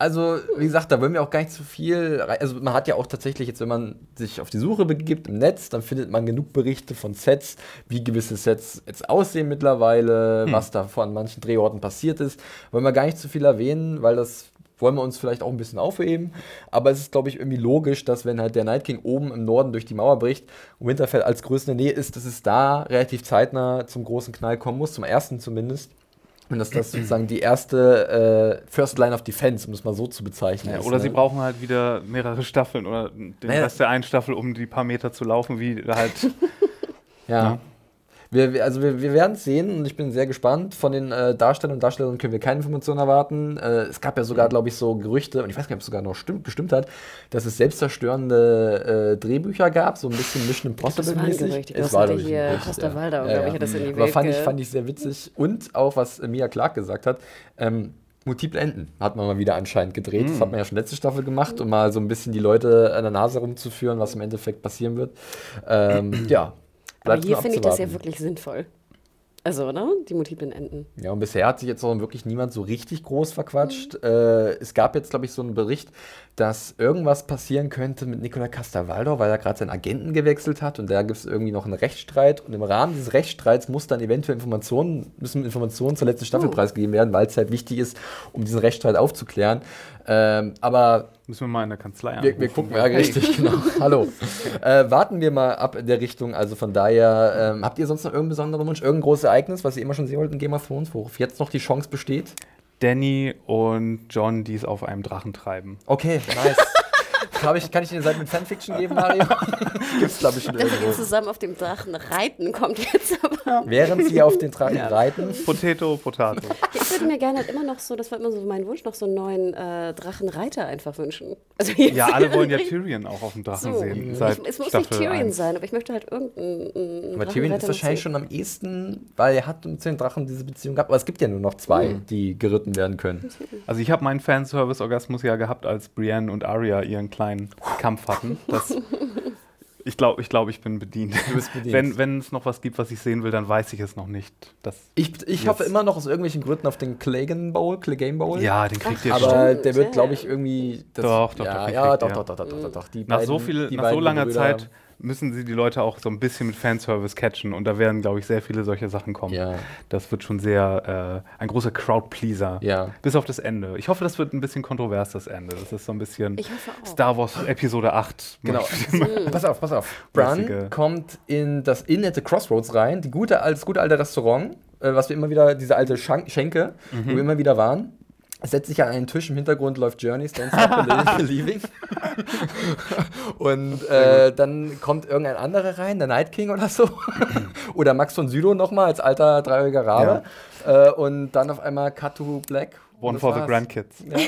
Also, wie gesagt, da wollen wir auch gar nicht zu viel. Also, man hat ja auch tatsächlich jetzt, wenn man sich auf die Suche begibt im Netz, dann findet man genug Berichte von Sets, wie gewisse Sets jetzt aussehen mittlerweile, was da vor an manchen Drehorten passiert ist. Wollen wir gar nicht zu viel erwähnen, weil das wollen wir uns vielleicht auch ein bisschen aufheben. Aber es ist, glaube ich, irgendwie logisch, dass wenn halt der Night King oben im Norden durch die Mauer bricht und Winterfell als größte Nähe ist, dass es da relativ zeitnah zum großen Knall kommen muss, zum ersten zumindest. Und dass das sozusagen die erste äh, First Line of Defense, um es mal so zu bezeichnen. Ja, ist, oder ne? sie brauchen halt wieder mehrere Staffeln oder den Naja. Rest der einen Staffel, um die paar Meter zu laufen, wie halt. Ja. Ja. Wir, wir, also wir, wir werden es sehen und ich bin sehr gespannt. Von den äh, Darstellern und Darstellerinnen können wir keine Informationen erwarten. Äh, es gab ja sogar, glaube ich, so Gerüchte, und ich weiß gar nicht, ob es sogar noch stimmt, gestimmt hat, dass es selbstzerstörende äh, Drehbücher gab, so ein bisschen Mission Das ein Impossible-mäßig. Gerücht. Es Das war, hier Costa ja. Waldau, Ja, glaube ich, hat das in die Aber Welt fand ich, fand ich sehr witzig. Und auch, was Mia Clark gesagt hat, ähm, Multiple Enden hat man mal wieder anscheinend gedreht. Hm. Das hat man ja schon letzte Staffel gemacht, um mal so ein bisschen die Leute an der Nase rumzuführen, was im Endeffekt passieren wird. Ähm, ja. Aber bleibt hier nur finde ich das ja wirklich sinnvoll. Also, ne? Die multiplen Enden. Ja, und bisher hat sich jetzt auch wirklich niemand so richtig groß verquatscht. Äh, es gab jetzt, glaube ich, so einen Bericht, dass irgendwas passieren könnte mit Nicola Castavaldo, weil er gerade seinen Agenten gewechselt hat und da gibt es irgendwie noch einen Rechtsstreit und im Rahmen dieses Rechtsstreits muss dann eventuell Informationen, müssen Informationen zur letzten Staffel Oh. preisgegeben werden, weil es halt wichtig ist, um diesen Rechtsstreit aufzuklären. Ähm, aber Müssen wir mal in der Kanzlei wir, wir anrufen. gucken, ja, richtig, genau. Hallo. Äh, warten wir mal ab in der Richtung. Also von daher, ähm, habt ihr sonst noch irgendeinen besonderen Wunsch, irgendein großes Ereignis, was ihr immer schon sehen wollt in Game of Thrones, worauf jetzt noch die Chance besteht? Danny und John, die es auf einem Drachen treiben. Okay, nice. Hab ich, kann ich dir eine Seite mit Fanfiction geben, Mario? Gibt's, glaube ich, schon Dass wir irgendwo. zusammen auf dem Drachen reiten, kommt jetzt aber. Während sie auf den Drachen reiten. Potato, Potato. Ich würde mir gerne halt immer noch so, das war immer so mein Wunsch, noch so einen neuen äh, Drachenreiter einfach wünschen. Also jetzt Ja, alle wollen ja Tyrion auch auf dem Drachen So. sehen. Ich, Seit es muss Staffel nicht Tyrion 1. sein, aber ich möchte halt irgendeinen. Aber Tyrion ist wahrscheinlich schon am ehesten, weil er hat mit den Drachen diese Beziehung gehabt. Aber es gibt ja nur noch zwei, die geritten werden können. Also ich habe meinen Fanservice-Orgasmus ja gehabt, als Brienne und Arya ihren kleinen Kampf hatten. Das, ich glaube, ich, glaub, ich bin bedient. Du bist bedient. Wenn, es noch was gibt, was ich sehen will, dann weiß ich es noch nicht. Das, Ich, ich hoffe immer noch aus irgendwelchen Gründen auf den Clegane Bowl, Clegane Bowl. ja, den kriegt ihr Aber schon. Stimmt, der wird, glaube ich, irgendwie. Das, Doch, doch, ja, doch, Ja, doch, doch, doch, doch, doch, doch, doch. Die Nach so, beiden- viel, die nach so langer Brüder- Zeit müssen sie die Leute auch so ein bisschen mit Fanservice catchen und da werden, glaube ich, sehr viele solche Sachen kommen. Ja, Das wird schon sehr äh, ein großer Crowd-Pleaser. ja. Bis auf das Ende. Ich hoffe, das wird ein bisschen kontrovers, das Ende. Das ist so ein bisschen. Star Wars Episode 8. Genau. Mhm. pass auf, pass auf. Bran kommt in das Inn at the Crossroads rein, die gute, das gute alte Restaurant, äh, was wir immer wieder, diese alte Schank Schenke, wo wir immer wieder waren. Es setzt sich an einen Tisch, im Hintergrund läuft Journey, Stand Up Believing. Und äh, dann kommt irgendein anderer rein, der Night King oder so. oder Max von Südow nochmal als alter dreijähriger Rabe. Äh, und dann auf einmal Cut to Black. One for the war's. Grandkids. Ja.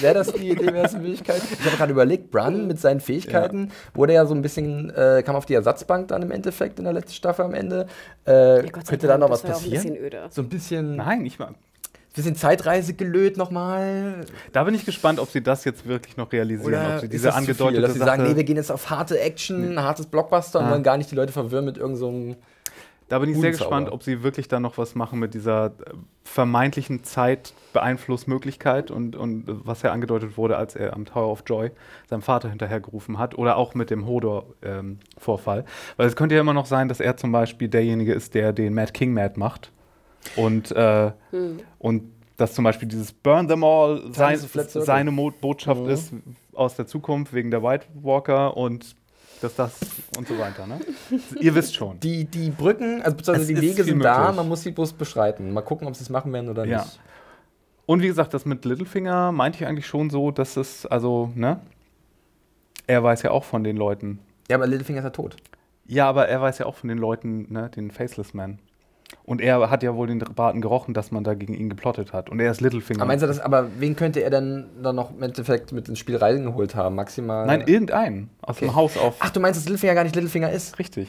Wäre das die Idee, wäre das eine Möglichkeit? Ich habe gerade überlegt, Bran mit seinen Fähigkeiten wurde ja so ein bisschen, äh, kam auf die Ersatzbank dann im Endeffekt in der letzten Staffel am Ende. Äh, Ja, könnte da noch was war ja ein passieren? bisschen öder. So ein bisschen, Nein, ich mag. Bisschen Zeitreise gelöt nochmal. Da bin ich gespannt, ob sie das jetzt wirklich noch realisieren. Oder ob sie diese das zu viel, angedeutete dass sie Sache, sagen, nee, wir gehen jetzt auf harte Action, hartes Blockbuster und Ah. wollen gar nicht die Leute verwirren mit irgendeinem. So Da bin ich sehr gespannt, ob sie wirklich dann noch was machen mit dieser äh, vermeintlichen Zeitbeeinflussmöglichkeit und, und äh, was ja angedeutet wurde, als er am Tower of Joy seinem Vater hinterhergerufen hat oder auch mit dem Hodor-Vorfall. Weil es könnte ja immer noch sein, dass er zum Beispiel derjenige ist, der den Mad King mad macht und, äh, und dass zum Beispiel dieses Burn them all sein, seine Mo Botschaft Mhm. ist aus der Zukunft wegen der White Walker und dass das und so weiter. Ne? Ihr wisst schon. Die, die Brücken, also beziehungsweise Es die Wege sind da, möglich. man muss sie bloß beschreiten. Mal gucken, ob sie es machen werden oder Ja. nicht. Und wie gesagt, das mit Littlefinger meinte ich eigentlich schon so, dass es, also, ne? Er weiß ja auch von den Leuten. Ja, aber Littlefinger ist ja tot. Ja, aber er weiß ja auch von den Leuten, ne, den Faceless Man. Und er hat ja wohl den Braten gerochen, dass man da gegen ihn geplottet hat. Und er ist Littlefinger. Aber meinst du das, aber wen könnte er denn dann noch im Endeffekt mit ins Spiel reingeholt haben? Maximal. Nein, irgendeinen. Aus Okay. dem Haus auf. Ach, du meinst, dass Littlefinger gar nicht Littlefinger ist? Richtig.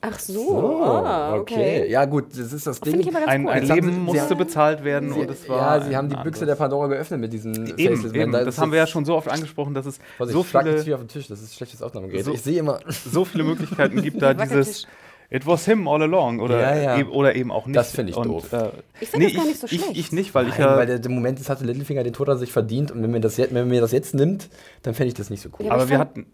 Ach so, ah, okay. Ja, gut, das ist das Finde Ding. ich Ein, cool. ein Leben sie- musste haben- bezahlt werden Sie, und es war. ja, sie haben die Büchse anderes. der Pandora geöffnet mit diesen Eben, Faces. eben. Da das haben wir ja schon so oft angesprochen, dass es Vorsicht, so ich viele, hier auf den Tisch, das ist schlechtes Aufnahmegerät. So- ich sehe immer, so viele Möglichkeiten gibt, da dieses It was him all along oder, Ja, ja. Eben, oder eben auch nicht. Das finde ich Und, doof. Äh, Ich find nee, das gar nicht so ich, schlecht. Ich nicht, weil ich Nein, ja. weil der, der Moment ist, hatte Littlefinger den Tod an sich verdient und wenn mir das, jetzt- wenn mir das jetzt nimmt, dann fände ich das nicht so cool. Ja, aber aber ich wir hatten.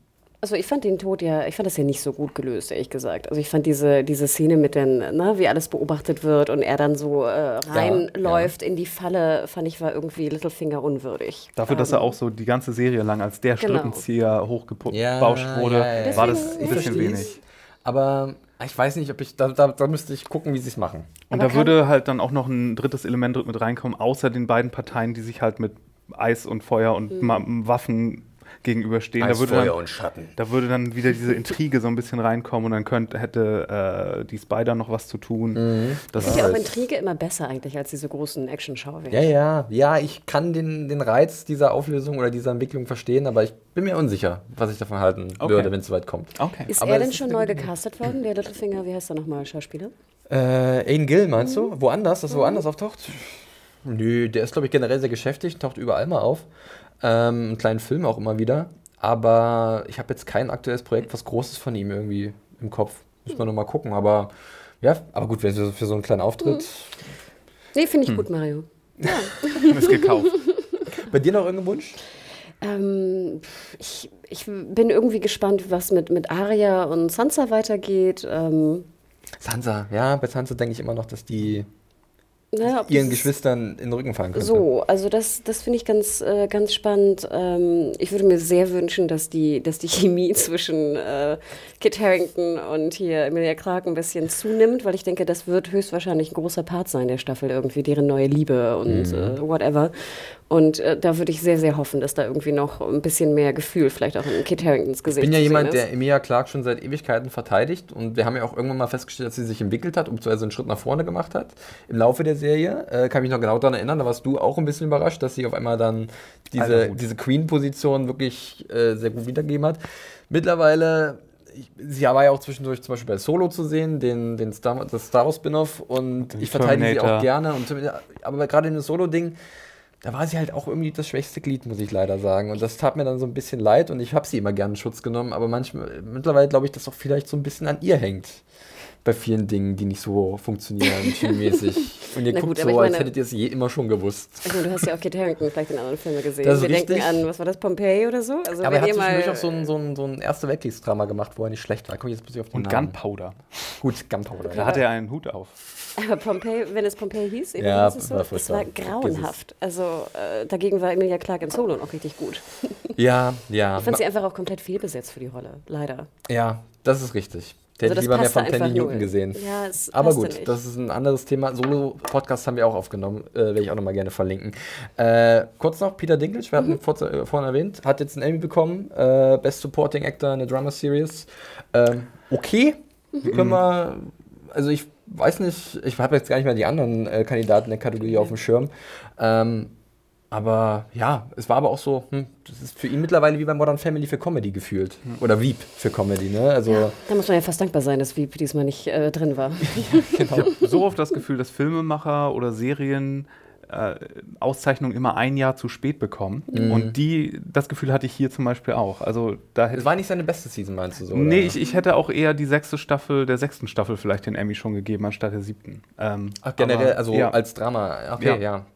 Also ich fand den Tod ja, ich fand das ja nicht so gut gelöst, ehrlich gesagt. Also ich fand diese, diese Szene mit den, ne, wie alles beobachtet wird und er dann so äh, reinläuft in die Falle, fand ich war irgendwie Littlefinger unwürdig. Dafür, dass er auch so die ganze Serie lang als der Genau. Strippenzieher hochgebauscht wurde, ja, ja. war das ein ich bisschen wenig. Aber ich weiß nicht, ob ich, da, da, da müsste ich gucken, wie sie es machen. Und Aber da würde halt dann auch noch ein drittes Element mit reinkommen, außer den beiden Parteien, die sich halt mit Eis und Feuer und Mhm. Waffen gegenüberstehen. Da würde, dann, und Schatten. da würde dann wieder diese Intrige so ein bisschen reinkommen und dann könnte, hätte äh, die Spider noch was zu tun. Mhm. Das Ich ist finde ja auch halt- Intrige immer besser eigentlich als diese großen Action-Schauwerte. Ja, ja, ja, ich kann den, den Reiz dieser Auflösung oder dieser Entwicklung verstehen, aber ich bin mir unsicher, was ich davon halten Okay. würde, wenn es soweit kommt. okay. Ist Aber er denn schon neu gecastet worden, der Littlefinger, wie heißt er nochmal, Schauspieler? Äh, Aiden Gill, meinst du? Woanders, dass er woanders auftaucht? Nö, der ist, glaube ich, generell sehr geschäftig, taucht überall mal auf. Ähm, einen kleinen Film auch immer wieder. Aber ich habe jetzt kein aktuelles Projekt, was Großes von ihm irgendwie im Kopf. Müssen wir noch mal gucken. Aber ja, aber gut, wenn für, für so einen kleinen Auftritt. Nee, finde ich Hm. gut, Mario. ist gekauft. Bei dir noch irgendein Wunsch? Ähm, ich, ich bin irgendwie gespannt, was mit, mit Arya und Sansa weitergeht. Ähm, Sansa, ja, bei Sansa denke ich immer noch, dass die naja, ob ihren Geschwistern in den Rücken fallen könnte. So, also das, das finde ich ganz, äh, ganz spannend. Ähm, ich würde mir sehr wünschen, dass die, dass die Chemie zwischen äh, Kit Harington und hier Emilia Clarke ein bisschen zunimmt, weil ich denke, das wird höchstwahrscheinlich ein großer Part sein der Staffel, irgendwie deren neue Liebe und Mhm. äh, whatever. Und äh, da würde ich sehr, sehr hoffen, dass da irgendwie noch ein bisschen mehr Gefühl vielleicht auch in Kit Haringtons Gesicht Ich bin ja jemand, ist. der Emilia Clarke schon seit Ewigkeiten verteidigt und wir haben ja auch irgendwann mal festgestellt, dass sie sich entwickelt hat und beziehungsweise einen Schritt nach vorne gemacht hat im Laufe der Serie. Äh, kann mich noch genau daran erinnern, da warst du auch ein bisschen überrascht, dass sie auf einmal dann diese, diese Queen-Position wirklich äh, sehr gut wiedergegeben hat. Mittlerweile, sie war ja auch zwischendurch zum Beispiel bei Solo zu sehen, den, den Star, das Star Wars Spin-off und ich verteidige sie auch gerne. Und, aber gerade in dem Solo-Ding, da war sie halt auch irgendwie das schwächste Glied, muss ich leider sagen. Und das tat mir dann so ein bisschen leid und ich habe sie immer gerne in Schutz genommen, aber manchmal, mittlerweile glaube ich, dass auch vielleicht so ein bisschen an ihr hängt. Bei vielen Dingen, die nicht so funktionieren, teammäßig. Und ihr Na guckt gut, so, als meine- hättet ihr es je immer schon gewusst. Also, du hast ja auch Kit Harington vielleicht in anderen Filmen gesehen. Das ist Wir richtig. denken an, was war das, Pompeii oder so? Also, Aber er hat zwischendurch auch so ein, so ein, so ein Erste Weltkriegsdrama gemacht, wo er nicht schlecht war. Komm jetzt plötzlich auf den Und Namen. Gunpowder. Gut, Gunpowder. Da ja. hat er einen Hut auf. Aber Pompeii, wenn es Pompeii hieß, eben Ja, es so, war das war grauenhaft. Also äh, dagegen war Emilia Clarke in Solo noch richtig gut. Ja, ja. Ich fand sie einfach auch komplett fehlbesetzt für die Rolle, leider. Ja, das ist richtig. Der Also hätte ich lieber mehr von Tandy Newton gesehen. Ja, Aber gut, nicht. das ist ein anderes Thema. Solo-Podcast haben wir auch aufgenommen. Äh, Werde ich auch nochmal gerne verlinken. Äh, kurz noch, Peter Dinklage, wir Mhm. hatten vor, äh, vorhin erwähnt, hat jetzt einen Emmy bekommen. Äh, Best Supporting Actor in der Drama Series. Ähm, okay, Mhm. können wir. Also ich weiß nicht, ich habe jetzt gar nicht mehr die anderen äh, Kandidaten der Kategorie auf dem Schirm. Ähm, aber ja, es war aber auch so, hm, das ist für ihn mittlerweile wie bei Modern Family für Comedy gefühlt. Oder Wieb für Comedy, ne? Also Da muss man ja fast dankbar sein, dass Wieb diesmal nicht äh, drin war. Ich habe so oft das Gefühl, dass Filmemacher oder Serien äh, Auszeichnungen immer ein Jahr zu spät bekommen. Mhm. Und die, das Gefühl hatte ich hier zum Beispiel auch. Also da es war nicht seine beste Season, meinst du so? Nee, oder? ich, ich hätte auch eher die sechste Staffel, der sechsten Staffel vielleicht den Emmy schon gegeben, anstatt der siebten. Ähm, Ach, generell, aber, also ja. als Drama. Okay, Ja. ja.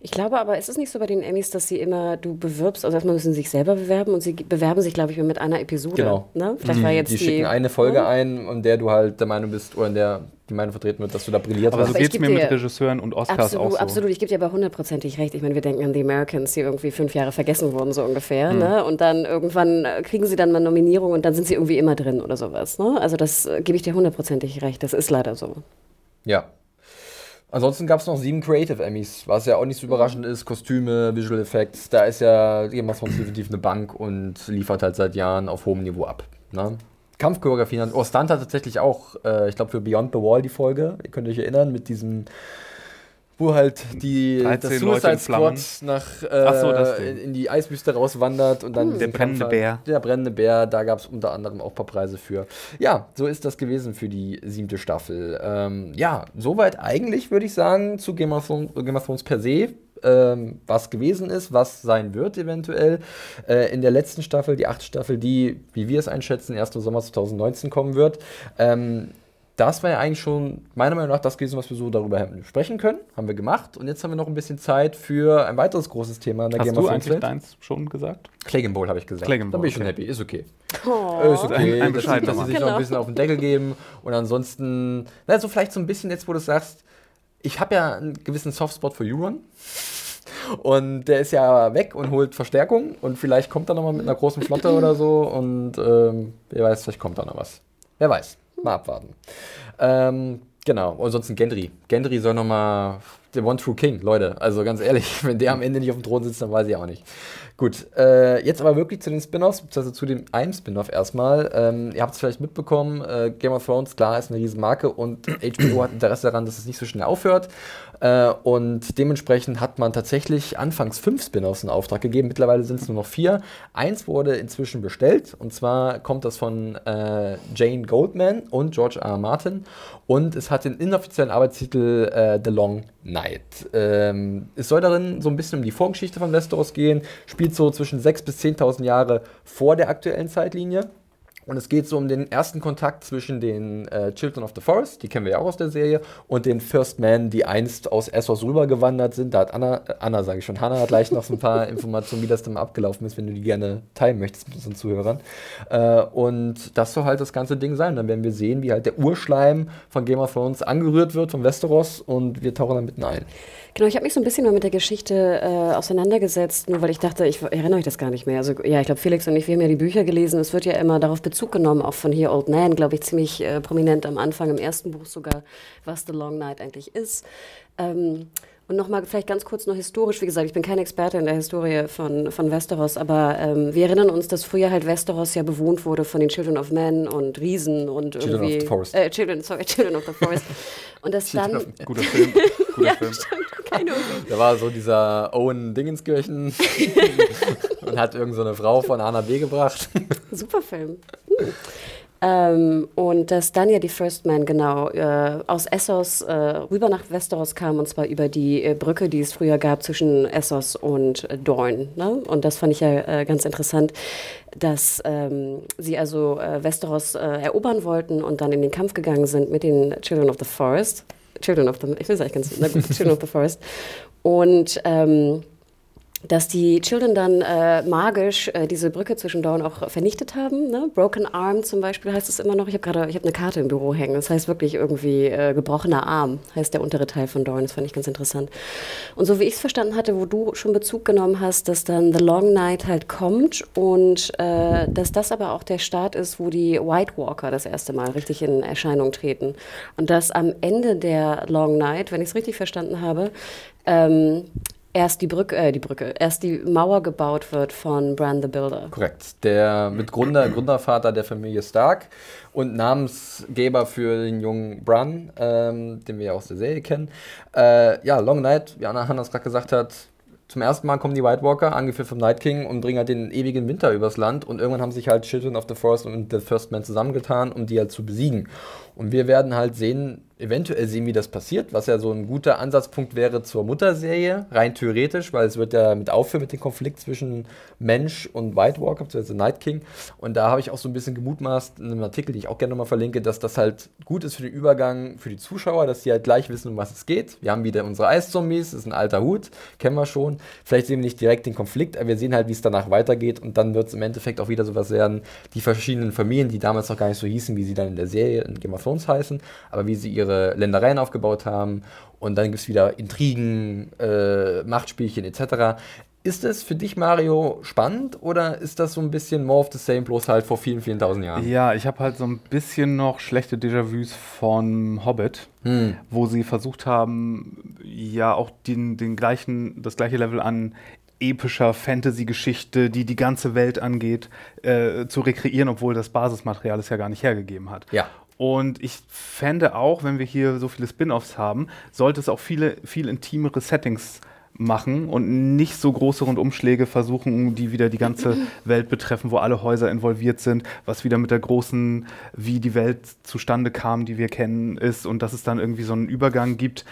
Ich glaube aber, ist es nicht so bei den Emmys, dass sie immer, du bewirbst, also erstmal müssen sie sich selber bewerben und sie bewerben sich, glaube ich, mit einer Episode. Genau. Ne? Vielleicht war jetzt die die, schicken eine Folge Ja. ein, in der du halt der Meinung bist, oder in der die Meinung vertreten wird, dass du da brilliert Aber hast. so Aber ich geht es mir mit Regisseuren und Oscars Absolut, auch so. absolut. Ich gebe dir aber hundertprozentig recht. Ich meine, wir denken an The Americans, die irgendwie fünf Jahre vergessen wurden, so ungefähr. Hm. Ne? Und dann irgendwann äh, kriegen sie dann mal Nominierung und dann sind sie irgendwie immer drin oder sowas. Ne? Also das äh, gebe ich dir hundertprozentig recht. Das ist leider so. Ja. Ansonsten gab es noch sieben Creative Emmys, was ja auch nicht so überraschend ist. Kostüme, Visual Effects, da ist ja of Thrones definitiv eine Bank und liefert halt seit Jahren auf hohem Niveau ab. Ne? Kampfchoreografien. Oh, Stunt hat tatsächlich auch, äh, ich glaube, für Beyond the Wall die Folge, ihr könnt euch erinnern, mit diesem wo halt die, 13 das Leute Suicide. Squad nach äh, so, in, in die Eiswüste rauswandert und dann Der diesen brennende Kampf- Bär. Der brennende Bär, da gab es unter anderem auch ein paar Preise für. Ja, so ist das gewesen für die siebte Staffel. Ähm, ja, soweit eigentlich würde ich sagen zu Game of Thrones, Game of Thrones per se. Ähm, was gewesen ist, was sein wird eventuell. Äh, in der letzten Staffel, die achte Staffel, die, wie wir es einschätzen, erst im Sommer 2019 kommen wird. Ähm, das war ja eigentlich schon meiner Meinung nach das gewesen, was wir so darüber hätten sprechen können. Haben wir gemacht. Und jetzt haben wir noch ein bisschen Zeit für ein weiteres großes Thema in der Hast Game du of Thrones eigentlich Welt. deins schon gesagt? Clagan Bowl habe ich gesagt. Clagan da bin ich Bowl, schon okay. happy. Ist okay. Oh. Ist okay. Ein- ein dass, sie- bescheidener dass sie sich noch Genau. ein bisschen auf den Deckel geben. Und ansonsten, na, so vielleicht so ein bisschen jetzt, wo du sagst, ich habe ja einen gewissen Softspot für Euron. Und der ist ja weg und holt Verstärkung. Und vielleicht kommt er nochmal mit einer großen Flotte oder so. Und ähm, wer weiß, vielleicht kommt da noch was. Wer weiß. Mal abwarten. Ähm, genau. Und ansonsten Gendry. Gendry soll nochmal der One True King, Leute. Also ganz ehrlich, wenn der am Ende nicht auf dem Thron sitzt, dann weiß ich auch nicht. Gut, äh, jetzt aber wirklich zu den Spin-offs, beziehungsweise zu dem einen Spin-off erstmal. Ähm, ihr habt es vielleicht mitbekommen, äh, Game of Thrones, klar, ist eine Riesenmarke und HBO hat Interesse daran, dass es nicht so schnell aufhört. Äh, und dementsprechend hat man tatsächlich anfangs fünf Spin-offs in Auftrag gegeben. Mittlerweile sind es nur noch vier. Eins wurde inzwischen bestellt und zwar kommt das von äh, Jane Goldman und George R. R. Martin und es hat den inoffiziellen Arbeitstitel äh, The Long Night. Ähm, es soll darin so ein bisschen um die Vorgeschichte von Westeros gehen, spielt so zwischen 6.000 bis 10.000 Jahre vor der aktuellen Zeitlinie. Und es geht so um den ersten Kontakt zwischen den äh, Children of the Forest, die kennen wir ja auch aus der Serie, und den First Men, die einst aus Essos rübergewandert sind. Da hat Anna, äh, Anna sage ich schon, Hannah hat gleich noch so ein paar Informationen, wie das dann abgelaufen ist, wenn du die gerne teilen möchtest mit unseren Zuhörern. Äh, und das soll halt das ganze Ding sein. Dann werden wir sehen, wie halt der Urschleim von Game of Thrones angerührt wird von Westeros und wir tauchen da mitten ein. Genau, ich habe mich so ein bisschen mal mit der Geschichte äh, auseinandergesetzt, nur weil ich dachte, ich erinnere mich das gar nicht mehr. Also ja, ich glaube, Felix und ich, wir haben ja die Bücher gelesen. Es wird ja immer darauf Bezug genommen, auch von hier Old Man, glaube ich, ziemlich äh, prominent am Anfang, im ersten Buch sogar, was The Long Night eigentlich ist. Ähm, und nochmal vielleicht ganz kurz noch historisch, wie gesagt, ich bin keine Experte in der Historie von, von Westeros, aber ähm, wir erinnern uns, dass früher halt Westeros ja bewohnt wurde von den Children of Men und Riesen und Children of irgendwie... the Forest. Äh, Children, sorry, Children of the Forest. Und dass dann... Guter Film. Guter Ja, Film. stimmt, keine. Da war so dieser Owen Dingenskirchen und hat irgend so eine Frau von A nach B gebracht. Super Film. Hm. Ähm, und dass dann ja die First Man genau äh, aus Essos äh, rüber nach Westeros kam und zwar über die äh, Brücke, die es früher gab zwischen Essos und Dorne. Ne? Und das fand ich ja äh, ganz interessant, dass ähm, sie also äh, Westeros äh, erobern wollten und dann in den Kampf gegangen sind mit den Children of the Forest. Children of the, ich will es eigentlich ganz, na gut, Children of the Forest. Und ähm, dass die Children dann äh, magisch äh, diese Brücke zwischen Dorn auch vernichtet haben. Ne? Broken Arm zum Beispiel heißt es immer noch. Ich habe gerade, ich eine Karte im Büro hängen. Das heißt wirklich irgendwie äh, gebrochener Arm heißt der untere Teil von Dorn. Das fand ich ganz interessant. Und so wie ich es verstanden hatte, wo du schon Bezug genommen hast, dass dann The Long Night halt kommt und äh, dass das aber auch der Start ist, wo die White Walker das erste Mal richtig in Erscheinung treten. Und dass am Ende der Long Night, wenn ich es richtig verstanden habe, ähm, erst die Brücke, äh, die Brücke, erst die Mauer gebaut wird von Bran the Builder. Korrekt. Der Mitgründer, Gründervater der Familie Stark und Namensgeber für den jungen Bran, ähm, den wir ja aus der Serie kennen. Äh, ja, Long Night, wie Anna Hannas gerade gesagt hat, zum ersten Mal kommen die White Walker, angeführt vom Night King, und bringen halt den ewigen Winter übers Land. Und irgendwann haben sich halt Children of the Forest und The First Man zusammengetan, um die halt zu besiegen. Und wir werden halt sehen, eventuell sehen, wie das passiert, was ja so ein guter Ansatzpunkt wäre zur Mutterserie, rein theoretisch, weil es wird ja mit aufhören mit dem Konflikt zwischen Mensch und White Walker, beziehungsweise Night King. Und da habe ich auch so ein bisschen gemutmaßt in einem Artikel, den ich auch gerne nochmal verlinke, dass das halt gut ist für den Übergang für die Zuschauer, dass die halt gleich wissen, um was es geht. Wir haben wieder unsere Eiszombies, das ist ein alter Hut, kennen wir schon. Vielleicht sehen wir nicht direkt den Konflikt, aber wir sehen halt, wie es danach weitergeht und dann wird es im Endeffekt auch wieder sowas werden, die verschiedenen Familien, die damals noch gar nicht so hießen, wie sie dann in der Serie in Game of Thrones heißen, aber wie sie ihre Ländereien aufgebaut haben und dann gibt es wieder Intrigen, äh, Machtspielchen etc. Ist es für dich, Mario, spannend oder ist das so ein bisschen more of the same, bloß halt vor vielen, vielen tausend Jahren? Ja, ich habe halt so ein bisschen noch schlechte Déjà-vus von Hobbit, Hm. wo sie versucht haben, ja auch den, den gleichen, das gleiche Level an epischer Fantasy-Geschichte, die die ganze Welt angeht, äh, zu rekreieren, obwohl das Basismaterial es ja gar nicht hergegeben hat. Ja. Und ich fände auch, wenn wir hier so viele Spin-offs haben, sollte es auch viele, viel intimere Settings machen und nicht so große Rundumschläge versuchen, die wieder die ganze Welt betreffen, wo alle Häuser involviert sind, was wieder mit der großen, wie die Welt zustande kam, die wir kennen, ist und dass es dann irgendwie so einen Übergang gibt,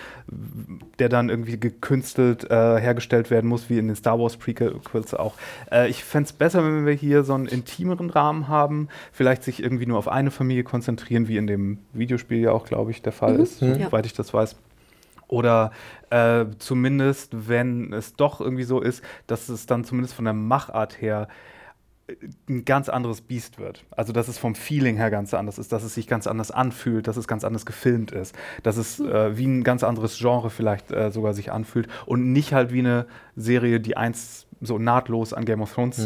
der dann irgendwie gekünstelt äh, hergestellt werden muss, wie in den Star Wars Prequels auch. Äh, ich fände es besser, wenn wir hier so einen intimeren Rahmen haben, vielleicht sich irgendwie nur auf eine Familie konzentrieren, wie in dem Videospiel ja auch, glaube ich, der Fall Mhm. ist, Ja. soweit ich das weiß. Oder äh, zumindest, wenn es doch irgendwie so ist, dass es dann zumindest von der Machart her äh, ein ganz anderes Biest wird. Also, dass es vom Feeling her ganz anders ist, dass es sich ganz anders anfühlt, dass es ganz anders gefilmt ist, dass es äh, wie ein ganz anderes Genre vielleicht äh, sogar sich anfühlt und nicht halt wie eine Serie, die eins so nahtlos an Game of Thrones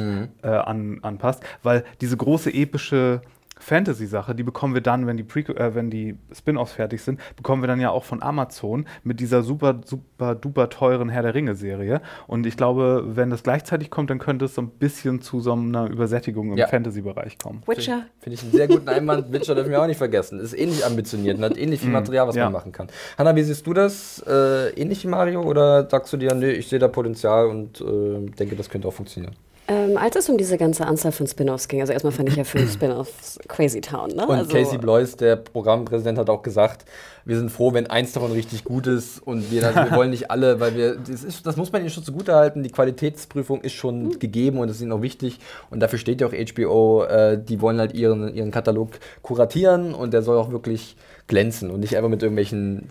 äh, an, anpasst, weil diese große epische Fantasy-Sache, die bekommen wir dann, wenn die, äh, wenn die Spin-offs fertig sind, bekommen wir dann ja auch von Amazon mit dieser super, super, duper teuren Herr der Ringe-Serie. Und ich glaube, wenn das gleichzeitig kommt, dann könnte es so ein bisschen zu so einer Übersättigung im Ja. Fantasy-Bereich kommen. Witcher. Finde ich einen sehr guten Einwand. Witcher dürfen wir auch nicht vergessen. Ist ähnlich ambitioniert und hat ähnlich viel Material, was ja. man machen kann. Hanna, wie siehst du das? Äh, ähnlich wie Mario oder sagst du dir, nee, ich sehe da Potenzial und äh, denke, das könnte auch funktionieren? Ähm, als es um diese ganze Anzahl von Spin-offs ging, also erstmal fand ich ja fünf Spin-offs Crazy Town, ne? Und also, Casey Blois, der Programmpräsident, hat auch gesagt, wir sind froh, wenn eins davon richtig gut ist und wir, wir wollen nicht alle, weil wir, das, ist, das muss man ihnen schon zugute halten, die Qualitätsprüfung ist schon gegeben und das ist ihnen auch wichtig. Und dafür steht ja auch HBO, äh, die wollen halt ihren, ihren Katalog kuratieren und der soll auch wirklich glänzen und nicht einfach mit irgendwelchen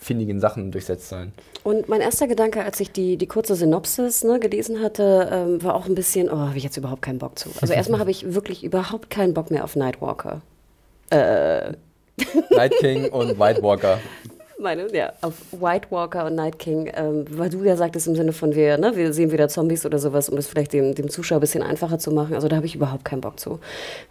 findigen Sachen durchsetzt sein. Und mein erster Gedanke, als ich die, die kurze Synopsis ne, gelesen hatte, ähm, war auch ein bisschen, oh, habe ich jetzt überhaupt keinen Bock zu. Also erstmal habe ich wirklich überhaupt keinen Bock mehr auf Nightwalker. Night King und White Walker. Meine, ja, auf White Walker und Night King, ähm, weil du ja sagtest im Sinne von wir, ne, wir sehen wieder Zombies oder sowas, um das vielleicht dem, dem Zuschauer ein bisschen einfacher zu machen. Also da habe ich überhaupt keinen Bock zu.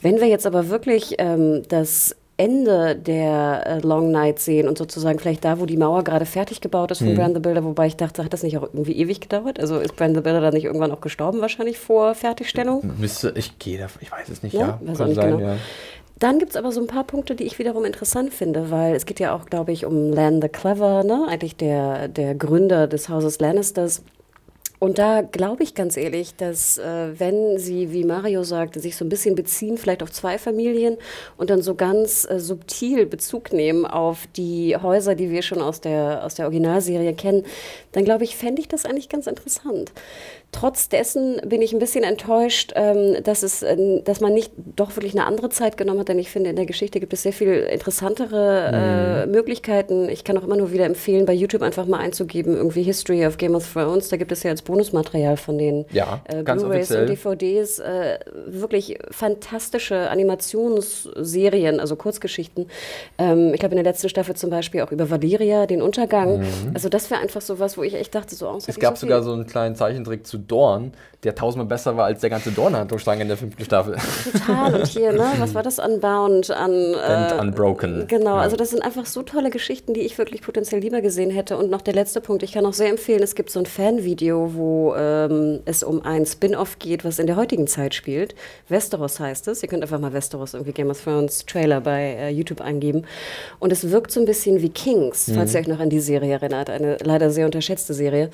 Wenn wir jetzt aber wirklich ähm, das Ende der äh, Long Night sehen und sozusagen vielleicht da, wo die Mauer gerade fertig gebaut ist von Brand the Builder, wobei ich dachte, hat das nicht auch irgendwie ewig gedauert? Also ist Brand the Builder dann nicht irgendwann auch gestorben wahrscheinlich vor Fertigstellung? Müsste, ich gehe davon, ich weiß es nicht, Ja, ja. weiß nicht sein, genau. ja. Dann gibt es aber so ein paar Punkte, die ich wiederum interessant finde, weil es geht ja auch, glaube ich, um Lan the Clever, ne? eigentlich der, der Gründer des Hauses Lannisters. Und da glaube ich ganz ehrlich, dass äh, wenn sie, wie Mario sagte, sich so ein bisschen beziehen, vielleicht auf zwei Familien und dann so ganz äh, subtil Bezug nehmen auf die Häuser, die wir schon aus der, aus der Originalserie kennen, dann glaube ich, fände ich das eigentlich ganz interessant. Trotz dessen bin ich ein bisschen enttäuscht, ähm, dass, es, äh, dass man nicht doch wirklich eine andere Zeit genommen hat, denn ich finde, in der Geschichte gibt es sehr viel interessantere äh, Möglichkeiten. Ich kann auch immer nur wieder empfehlen, bei YouTube einfach mal einzugeben, irgendwie History of Game of Thrones. Da gibt es ja als Bonusmaterial von den Ja, äh, Blu-rays und DVDs äh, wirklich fantastische Animationsserien, also Kurzgeschichten. Ähm, ich glaube, in der letzten Staffel zum Beispiel auch über Valeria, den Untergang. Also das wäre einfach so was, wo ich echt dachte, so, oh, Mhm. Es gab so sogar so einen kleinen Zeichentrick zu Dorn, der tausendmal besser war als der ganze Dorn-Handlungsstrang in der fünften Staffel. Total. Und hier, ne, was war das? Unbound, an. And Äh, Unbroken. Genau, Ja. also das sind einfach so tolle Geschichten, die ich wirklich potenziell lieber gesehen hätte. Und noch der letzte Punkt, ich kann auch sehr empfehlen, es gibt so ein Fanvideo, wo ähm, es um ein Spin-off geht, was in der heutigen Zeit spielt. Westeros heißt es. Ihr könnt einfach mal Westeros, irgendwie Game of Thrones Trailer bei äh, YouTube eingeben. Und es wirkt so ein bisschen wie Kings, falls ihr euch noch an die Serie erinnert. Eine leider sehr unterschätzte Serie.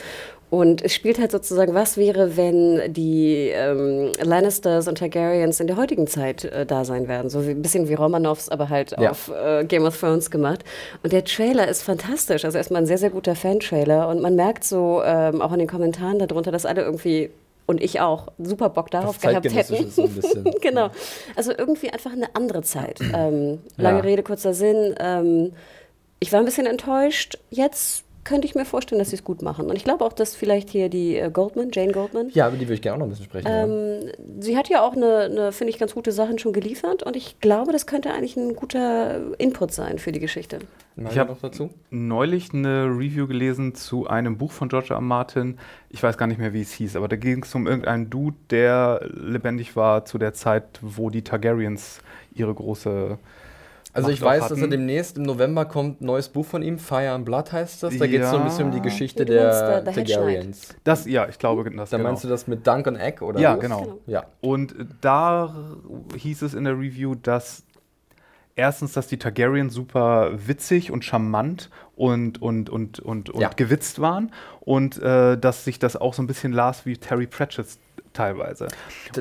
Und es spielt halt sozusagen, was wäre, wenn die ähm, Lannisters und Targaryens in der heutigen Zeit äh, da sein werden. So ein bisschen wie Romanovs, aber halt Ja. auf äh, Game of Thrones gemacht. Und der Trailer ist fantastisch. Also erstmal ein sehr, sehr guter Fan-Trailer. Und man merkt so ähm, auch in den Kommentaren darunter, dass alle irgendwie und ich auch super Bock darauf gehabt hätten. so genau. Also irgendwie einfach eine andere Zeit. Ähm, lange Ja. Rede, kurzer Sinn. Ähm, ich war ein bisschen enttäuscht. Jetzt könnte ich mir vorstellen, dass sie es gut machen. Und ich glaube auch, dass vielleicht hier die äh, Goldman, Jane Goldman, Ja, über die würde ich gerne auch noch ein bisschen sprechen. ja. ähm, sie hat ja auch eine, eine finde ich, ganz gute Sachen schon geliefert. Und ich glaube, das könnte eigentlich ein guter Input sein für die Geschichte. Ich hab- noch dazu? neulich eine Review gelesen zu einem Buch von George. R. Martin. Ich weiß gar nicht mehr, wie es hieß, aber da ging es um irgendeinen Dude, der lebendig war zu der Zeit, wo die Targaryens ihre große Also ich weiß, dass er hatten. demnächst im November kommt ein neues Buch von ihm, Fire and Blood heißt das. Da geht es so ein Ja. bisschen um die Geschichte meinst, der äh, Targaryens. Das, ja, ich glaube, das Da genau. meinst du das mit Duncan Egg oder Ja, was? genau. Genau. Ja. Und da hieß es in der Review, dass erstens, dass die Targaryens super witzig und charmant und, und, und, und, und Ja. gewitzt waren und äh, dass sich das auch so ein bisschen las wie Terry Pratchett teilweise.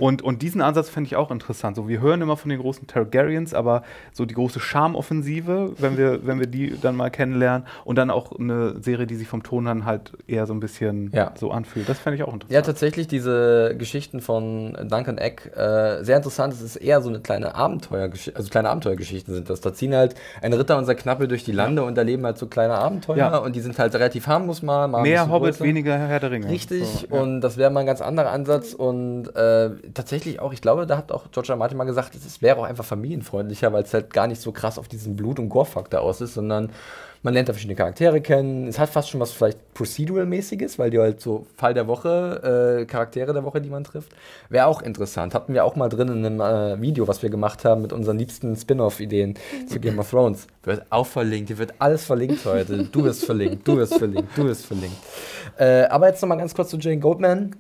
Und, und diesen Ansatz finde ich auch interessant. So, wir hören immer von den großen Targaryens, aber so die große Charmoffensive, wenn wir, wenn wir die dann mal kennenlernen und dann auch eine Serie, die sich vom Ton dann halt eher so ein bisschen Ja. so anfühlt. Das fände ich auch interessant. Ja, tatsächlich diese Geschichten von Duncan Egg äh, sehr interessant. Es ist eher so eine kleine Abenteuergeschichte, also kleine Abenteuergeschichten sind das. Da ziehen halt ein Ritter und sein Knappe durch die Lande und erleben halt so kleine Abenteuer Ja. und die sind halt relativ harmlos mal, mal Mehr Hobbit, größer. weniger Herr der Ringe. Richtig, So, ja. und das wäre mal ein ganz anderer Ansatz. Und äh, tatsächlich auch, ich glaube, da hat auch George. Martin mal gesagt, es wäre auch einfach familienfreundlicher, weil es halt gar nicht so krass auf diesen Blut- und Gore-Faktor aus ist, sondern man lernt da verschiedene Charaktere kennen. Es hat fast schon was vielleicht Procedural-mäßiges, weil die halt so Fall der Woche, äh, Charaktere der Woche, die man trifft. Wäre auch interessant. Hatten wir auch mal drin in einem äh, Video, was wir gemacht haben mit unseren liebsten Spin-off-Ideen zu Game of Thrones. Wird auch verlinkt, hier wird alles verlinkt heute. Du wirst verlinkt, du wirst verlinkt, du wirst verlinkt. Äh, aber jetzt nochmal ganz kurz zu Jane Goldman.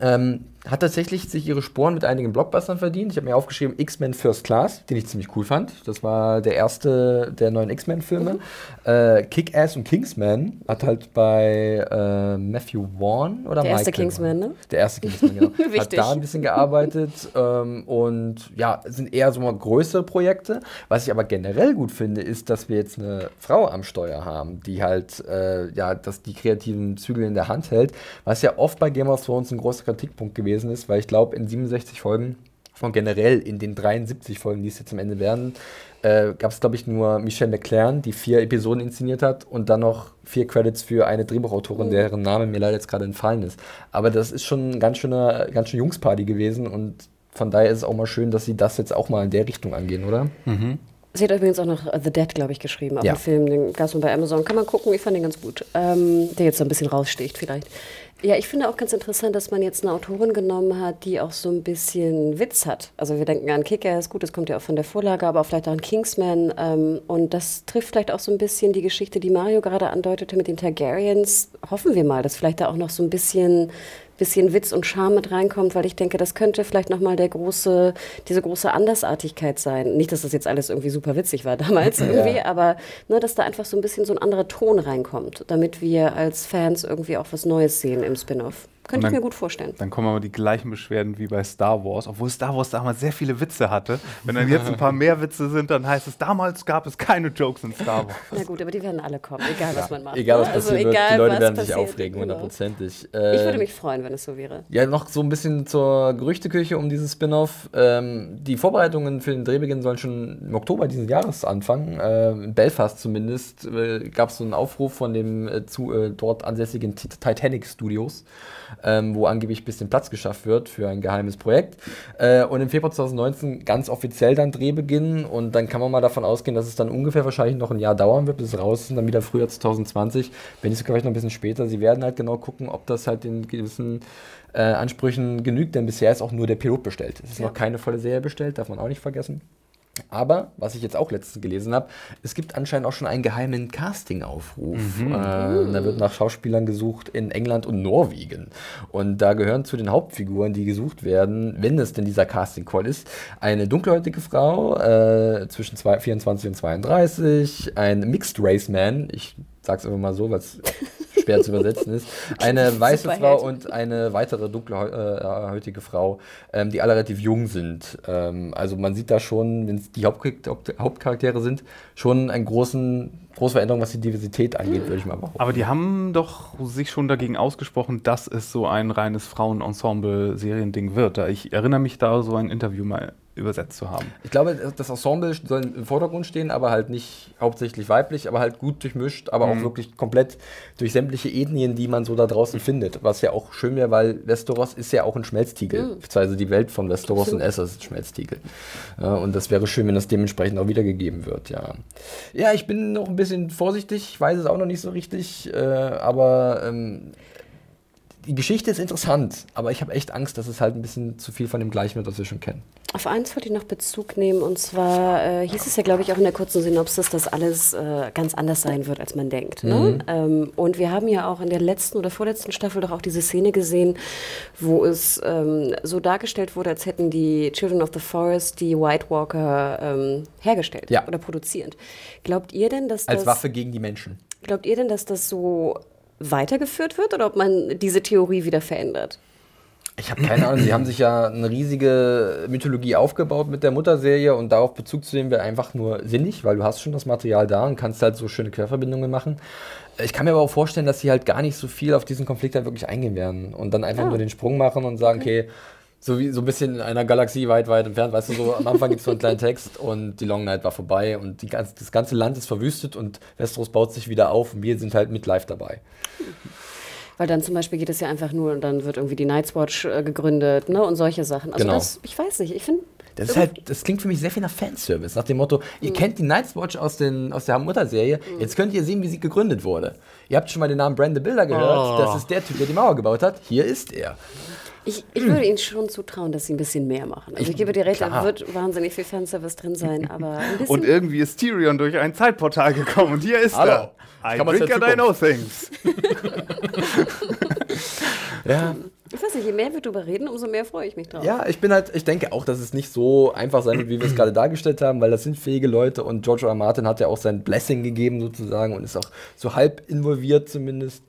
Ähm, hat tatsächlich sich ihre Sporen mit einigen Blockbustern verdient. Ich habe mir aufgeschrieben X-Men First Class, den ich ziemlich cool fand. Das war der erste der neuen X-Men-Filme. Äh, Kick-Ass und Kingsman hat halt bei äh, Matthew Vaughn oder Der erste Michael Kingsman, Vaughn? ne? Der erste Kingsman, genau. hat da ein bisschen gearbeitet ähm, und ja, sind eher so mal größere Projekte. Was ich aber generell gut finde, ist, dass wir jetzt eine Frau am Steuer haben, die halt äh, ja, dass die kreativen Zügel in der Hand hält, was ja oft bei Game of Thrones ein großer Kritikpunkt gewesen ist, weil ich glaube, in 67 Folgen von generell in den 73 Folgen, die es jetzt am Ende werden, äh, gab es, glaube ich, nur Michelle McLaren, die vier Episoden inszeniert hat und dann noch vier Credits für eine Drehbuchautorin, deren Name mir leider jetzt gerade entfallen ist. Aber das ist schon ein ganz schöner, ganz schön Jungsparty gewesen und von daher ist es auch mal schön, dass sie das jetzt auch mal in der Richtung angehen, oder? Sie hat übrigens auch noch äh, The Dead, glaube ich, geschrieben, auch Ja. einen Film, den gab es bei Amazon. Kann man gucken, ich fand den ganz gut. Ähm, der jetzt so ein bisschen raussticht vielleicht. Ja, ich finde auch ganz interessant, dass man jetzt eine Autorin genommen hat, die auch so ein bisschen Witz hat. Also wir denken an Kick-Ass, gut, das kommt ja auch von der Vorlage, aber auch vielleicht auch an Kingsman. Ähm, und das trifft vielleicht auch so ein bisschen die Geschichte, die Mario gerade andeutete mit den Targaryens. Hoffen wir mal, dass vielleicht da auch noch so ein bisschen bisschen Witz und Charme mit reinkommt, weil ich denke, das könnte vielleicht nochmal der große, diese große Andersartigkeit sein. Nicht, dass das jetzt alles irgendwie super witzig war damals irgendwie, aber ne, dass da einfach so ein bisschen so ein anderer Ton reinkommt, damit wir als Fans irgendwie auch was Neues sehen im Spin-off. Könnte Und ich dann- mir gut vorstellen. Dann kommen aber die gleichen Beschwerden wie bei Star Wars, obwohl Star Wars damals sehr viele Witze hatte. Wenn dann jetzt ein paar mehr Witze sind, dann heißt es, damals gab es keine Jokes in Star Wars. Na gut, aber die werden alle kommen, egal was man macht. Egal was? Also passiert wird, die egal, Leute werden sich aufregen, genau. hundertprozentig. Ich würde Äh, mich freuen, wenn es so wäre. Ja, noch so ein bisschen zur Gerüchteküche um dieses Spin-off. Ähm, die Vorbereitungen für den Drehbeginn sollen schon im Oktober dieses Jahres anfangen. Äh, in Belfast zumindest äh, gab es so einen Aufruf von dem äh, zu, äh, dort ansässigen Ti- Titanic Studios, ähm, wo angeblich ein bisschen Platz geschafft wird für ein geheimes Projekt. Äh, und im Februar 2019 ganz offiziell dann Drehbeginn. Und dann kann man mal davon ausgehen, dass es dann ungefähr wahrscheinlich noch ein Jahr dauern wird, bis es raus ist. Und dann wieder Frühjahr 2020, wenn nicht sogar vielleicht noch ein bisschen später. Sie werden halt genau gucken, ob das halt den gewissen äh, Ansprüchen genügt, denn bisher ist auch nur der Pilot bestellt. Es ist Ja. noch keine volle Serie bestellt, darf man auch nicht vergessen. Aber, was ich jetzt auch letztens gelesen habe, es gibt anscheinend auch schon einen geheimen Casting-Aufruf. Äh, da wird nach Schauspielern gesucht in England und Norwegen. Und da gehören zu den Hauptfiguren, die gesucht werden, wenn es denn dieser Casting-Call ist, eine dunkelhäutige Frau äh, zwischen zwei, 24 und 32, ein Mixed-Race-Man, ich sag's einfach mal so, weil es schwer zu übersetzen ist, eine weiße. Frau und eine weitere dunkelhäutige Frau, ähm, die alle relativ jung sind. Ähm, also man sieht da schon, wenn es die Hauptchar- Haupt Hauptcharaktere sind, schon einen großen, große Veränderung, was die Diversität angeht, würde ich mal behaupten. Aber die haben doch sich schon dagegen ausgesprochen, dass es so ein reines Frauenensemble-Seriending wird. Da Ich erinnere mich da so ein Interview mal übersetzt zu haben. Ich glaube, das Ensemble soll im Vordergrund stehen, aber halt nicht hauptsächlich weiblich, aber halt gut durchmischt, aber auch wirklich komplett durch sämtliche Ethnien, die man so da draußen findet. Was ja auch schön wäre, weil Westeros ist ja auch ein Schmelztiegel. Beziehungsweise die Welt von Westeros und Essos ist ein Schmelztiegel. Ja, und das wäre schön, wenn das dementsprechend auch wiedergegeben wird, ja. Ja, ich bin noch ein bisschen vorsichtig, ich weiß es auch noch nicht so richtig, äh, aber ähm, die Geschichte ist interessant, aber ich habe echt Angst, dass es halt ein bisschen zu viel von dem Gleichen wird, was wir schon kennen. Auf eins wollte ich noch Bezug nehmen und zwar äh, hieß es ja, glaube ich, auch in der kurzen Synopsis, dass alles äh, ganz anders sein wird, als man denkt. Ne? Mhm. Ähm, und wir haben ja auch in der letzten oder vorletzten Staffel doch auch diese Szene gesehen, wo es ähm, so dargestellt wurde, als hätten die Children of the Forest die White Walker ähm, hergestellt Ja. oder produzierend. Glaubt ihr denn, dass Als das Waffe gegen die Menschen. glaubt ihr denn, dass das so weitergeführt wird oder ob man diese Theorie wieder verändert? Ich habe keine Ahnung, sie haben sich ja eine riesige Mythologie aufgebaut mit der Mutterserie und darauf Bezug zu nehmen wäre einfach nur sinnig, weil du hast schon das Material da und kannst halt so schöne Querverbindungen machen. Ich kann mir aber auch vorstellen, dass sie halt gar nicht so viel auf diesen Konflikt halt wirklich eingehen werden und dann einfach Ah. nur den Sprung machen und sagen, okay, so wie so ein bisschen in einer Galaxie weit, weit entfernt, weißt du, so am Anfang gibt es so einen kleinen Text und die Long Night war vorbei und die ganze, das ganze Land ist verwüstet und Westeros baut sich wieder auf und wir sind halt mit live dabei. Weil dann zum Beispiel geht es ja einfach nur und dann wird irgendwie die Night's Watch äh, gegründet ne, und solche Sachen. Also Genau. das, ich weiß nicht, ich finde, Das ist halt, das klingt für mich sehr viel nach Fanservice, nach dem Motto, ihr kennt die Night's Watch aus, den, aus der Mutterserie, jetzt könnt ihr sehen, wie sie gegründet wurde. Ihr habt schon mal den Namen Brand the Builder gehört, das ist der Typ, der die Mauer gebaut hat, hier ist er. Ich, ich würde ihnen schon zutrauen, dass sie ein bisschen mehr machen. Also ich, gebe dir recht, da wird wahnsinnig viel Fanservice drin sein, aber ein bisschen... Und irgendwie ist Tyrion durch ein Zeitportal gekommen und hier ist Hallo. er. I kann drink and I know things. Ja, ich weiß nicht, je mehr wir darüber reden, umso mehr freue ich mich drauf. ja, ich bin halt, ich denke auch, dass es nicht so einfach sein wird, wie wir es gerade dargestellt haben, weil das sind fähige Leute und George R. R. Martin hat ja auch sein Blessing gegeben sozusagen und ist auch so halb involviert zumindest.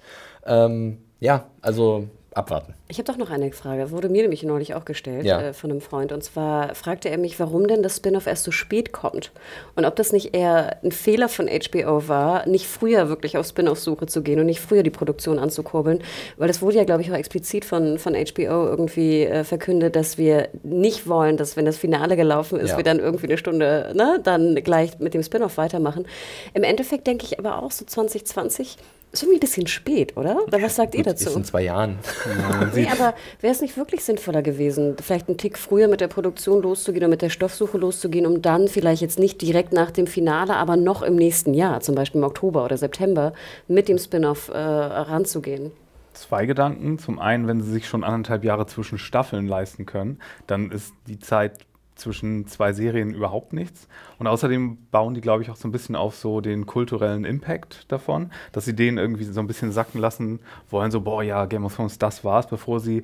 Ähm, ja, also abwarten. Ich habe doch noch eine Frage, wurde mir nämlich neulich auch gestellt Ja. äh, von einem Freund. Und zwar fragte er mich, warum denn das Spin-off erst so spät kommt. Und ob das nicht eher ein Fehler von HBO war, nicht früher wirklich auf Spin-off-Suche zu gehen und nicht früher die Produktion anzukurbeln. Weil es wurde ja, glaube ich, auch explizit von, von HBO irgendwie äh, verkündet, dass wir nicht wollen, dass wenn das Finale gelaufen ist, Ja. wir dann irgendwie eine Stunde ne, dann gleich mit dem Spin-off weitermachen. Im Endeffekt denke ich aber auch so 2020 ist irgendwie ein bisschen spät, oder? Was sagt ihr dazu? Ist in zwei Jahren. Nee, aber wäre es nicht wirklich sinnvoller gewesen, vielleicht einen Tick früher mit der Produktion loszugehen oder mit der Stoffsuche loszugehen, um dann vielleicht jetzt nicht direkt nach dem Finale, aber noch im nächsten Jahr, zum Beispiel im Oktober oder September, mit dem Spin-off äh, ranzugehen? Zwei Gedanken. Zum einen, wenn sie sich schon anderthalb Jahre zwischen Staffeln leisten können, dann ist die Zeit zwischen zwei Serien überhaupt nichts. Und außerdem bauen die, glaube ich, auch so ein bisschen auf so den kulturellen Impact davon, dass sie den irgendwie so ein bisschen sacken lassen wollen, so, boah, ja, Game of Thrones, das war's, bevor sie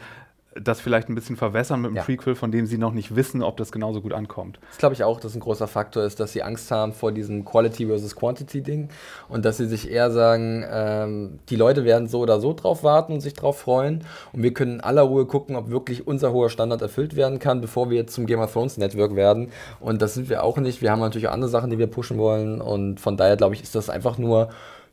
das vielleicht ein bisschen verwässern mit einem Ja. Prequel, von dem sie noch nicht wissen, ob das genauso gut ankommt. Das glaube ich auch, dass ein großer Faktor ist, dass sie Angst haben vor diesem Quality versus Quantity Ding und dass sie sich eher sagen, ähm, die Leute werden so oder so drauf warten und sich drauf freuen und wir können in aller Ruhe gucken, ob wirklich unser hoher Standard erfüllt werden kann, bevor wir jetzt zum Game of Thrones Network werden und das sind wir auch nicht. Wir haben natürlich auch andere Sachen, die wir pushen wollen und von daher glaube ich, ist das einfach nur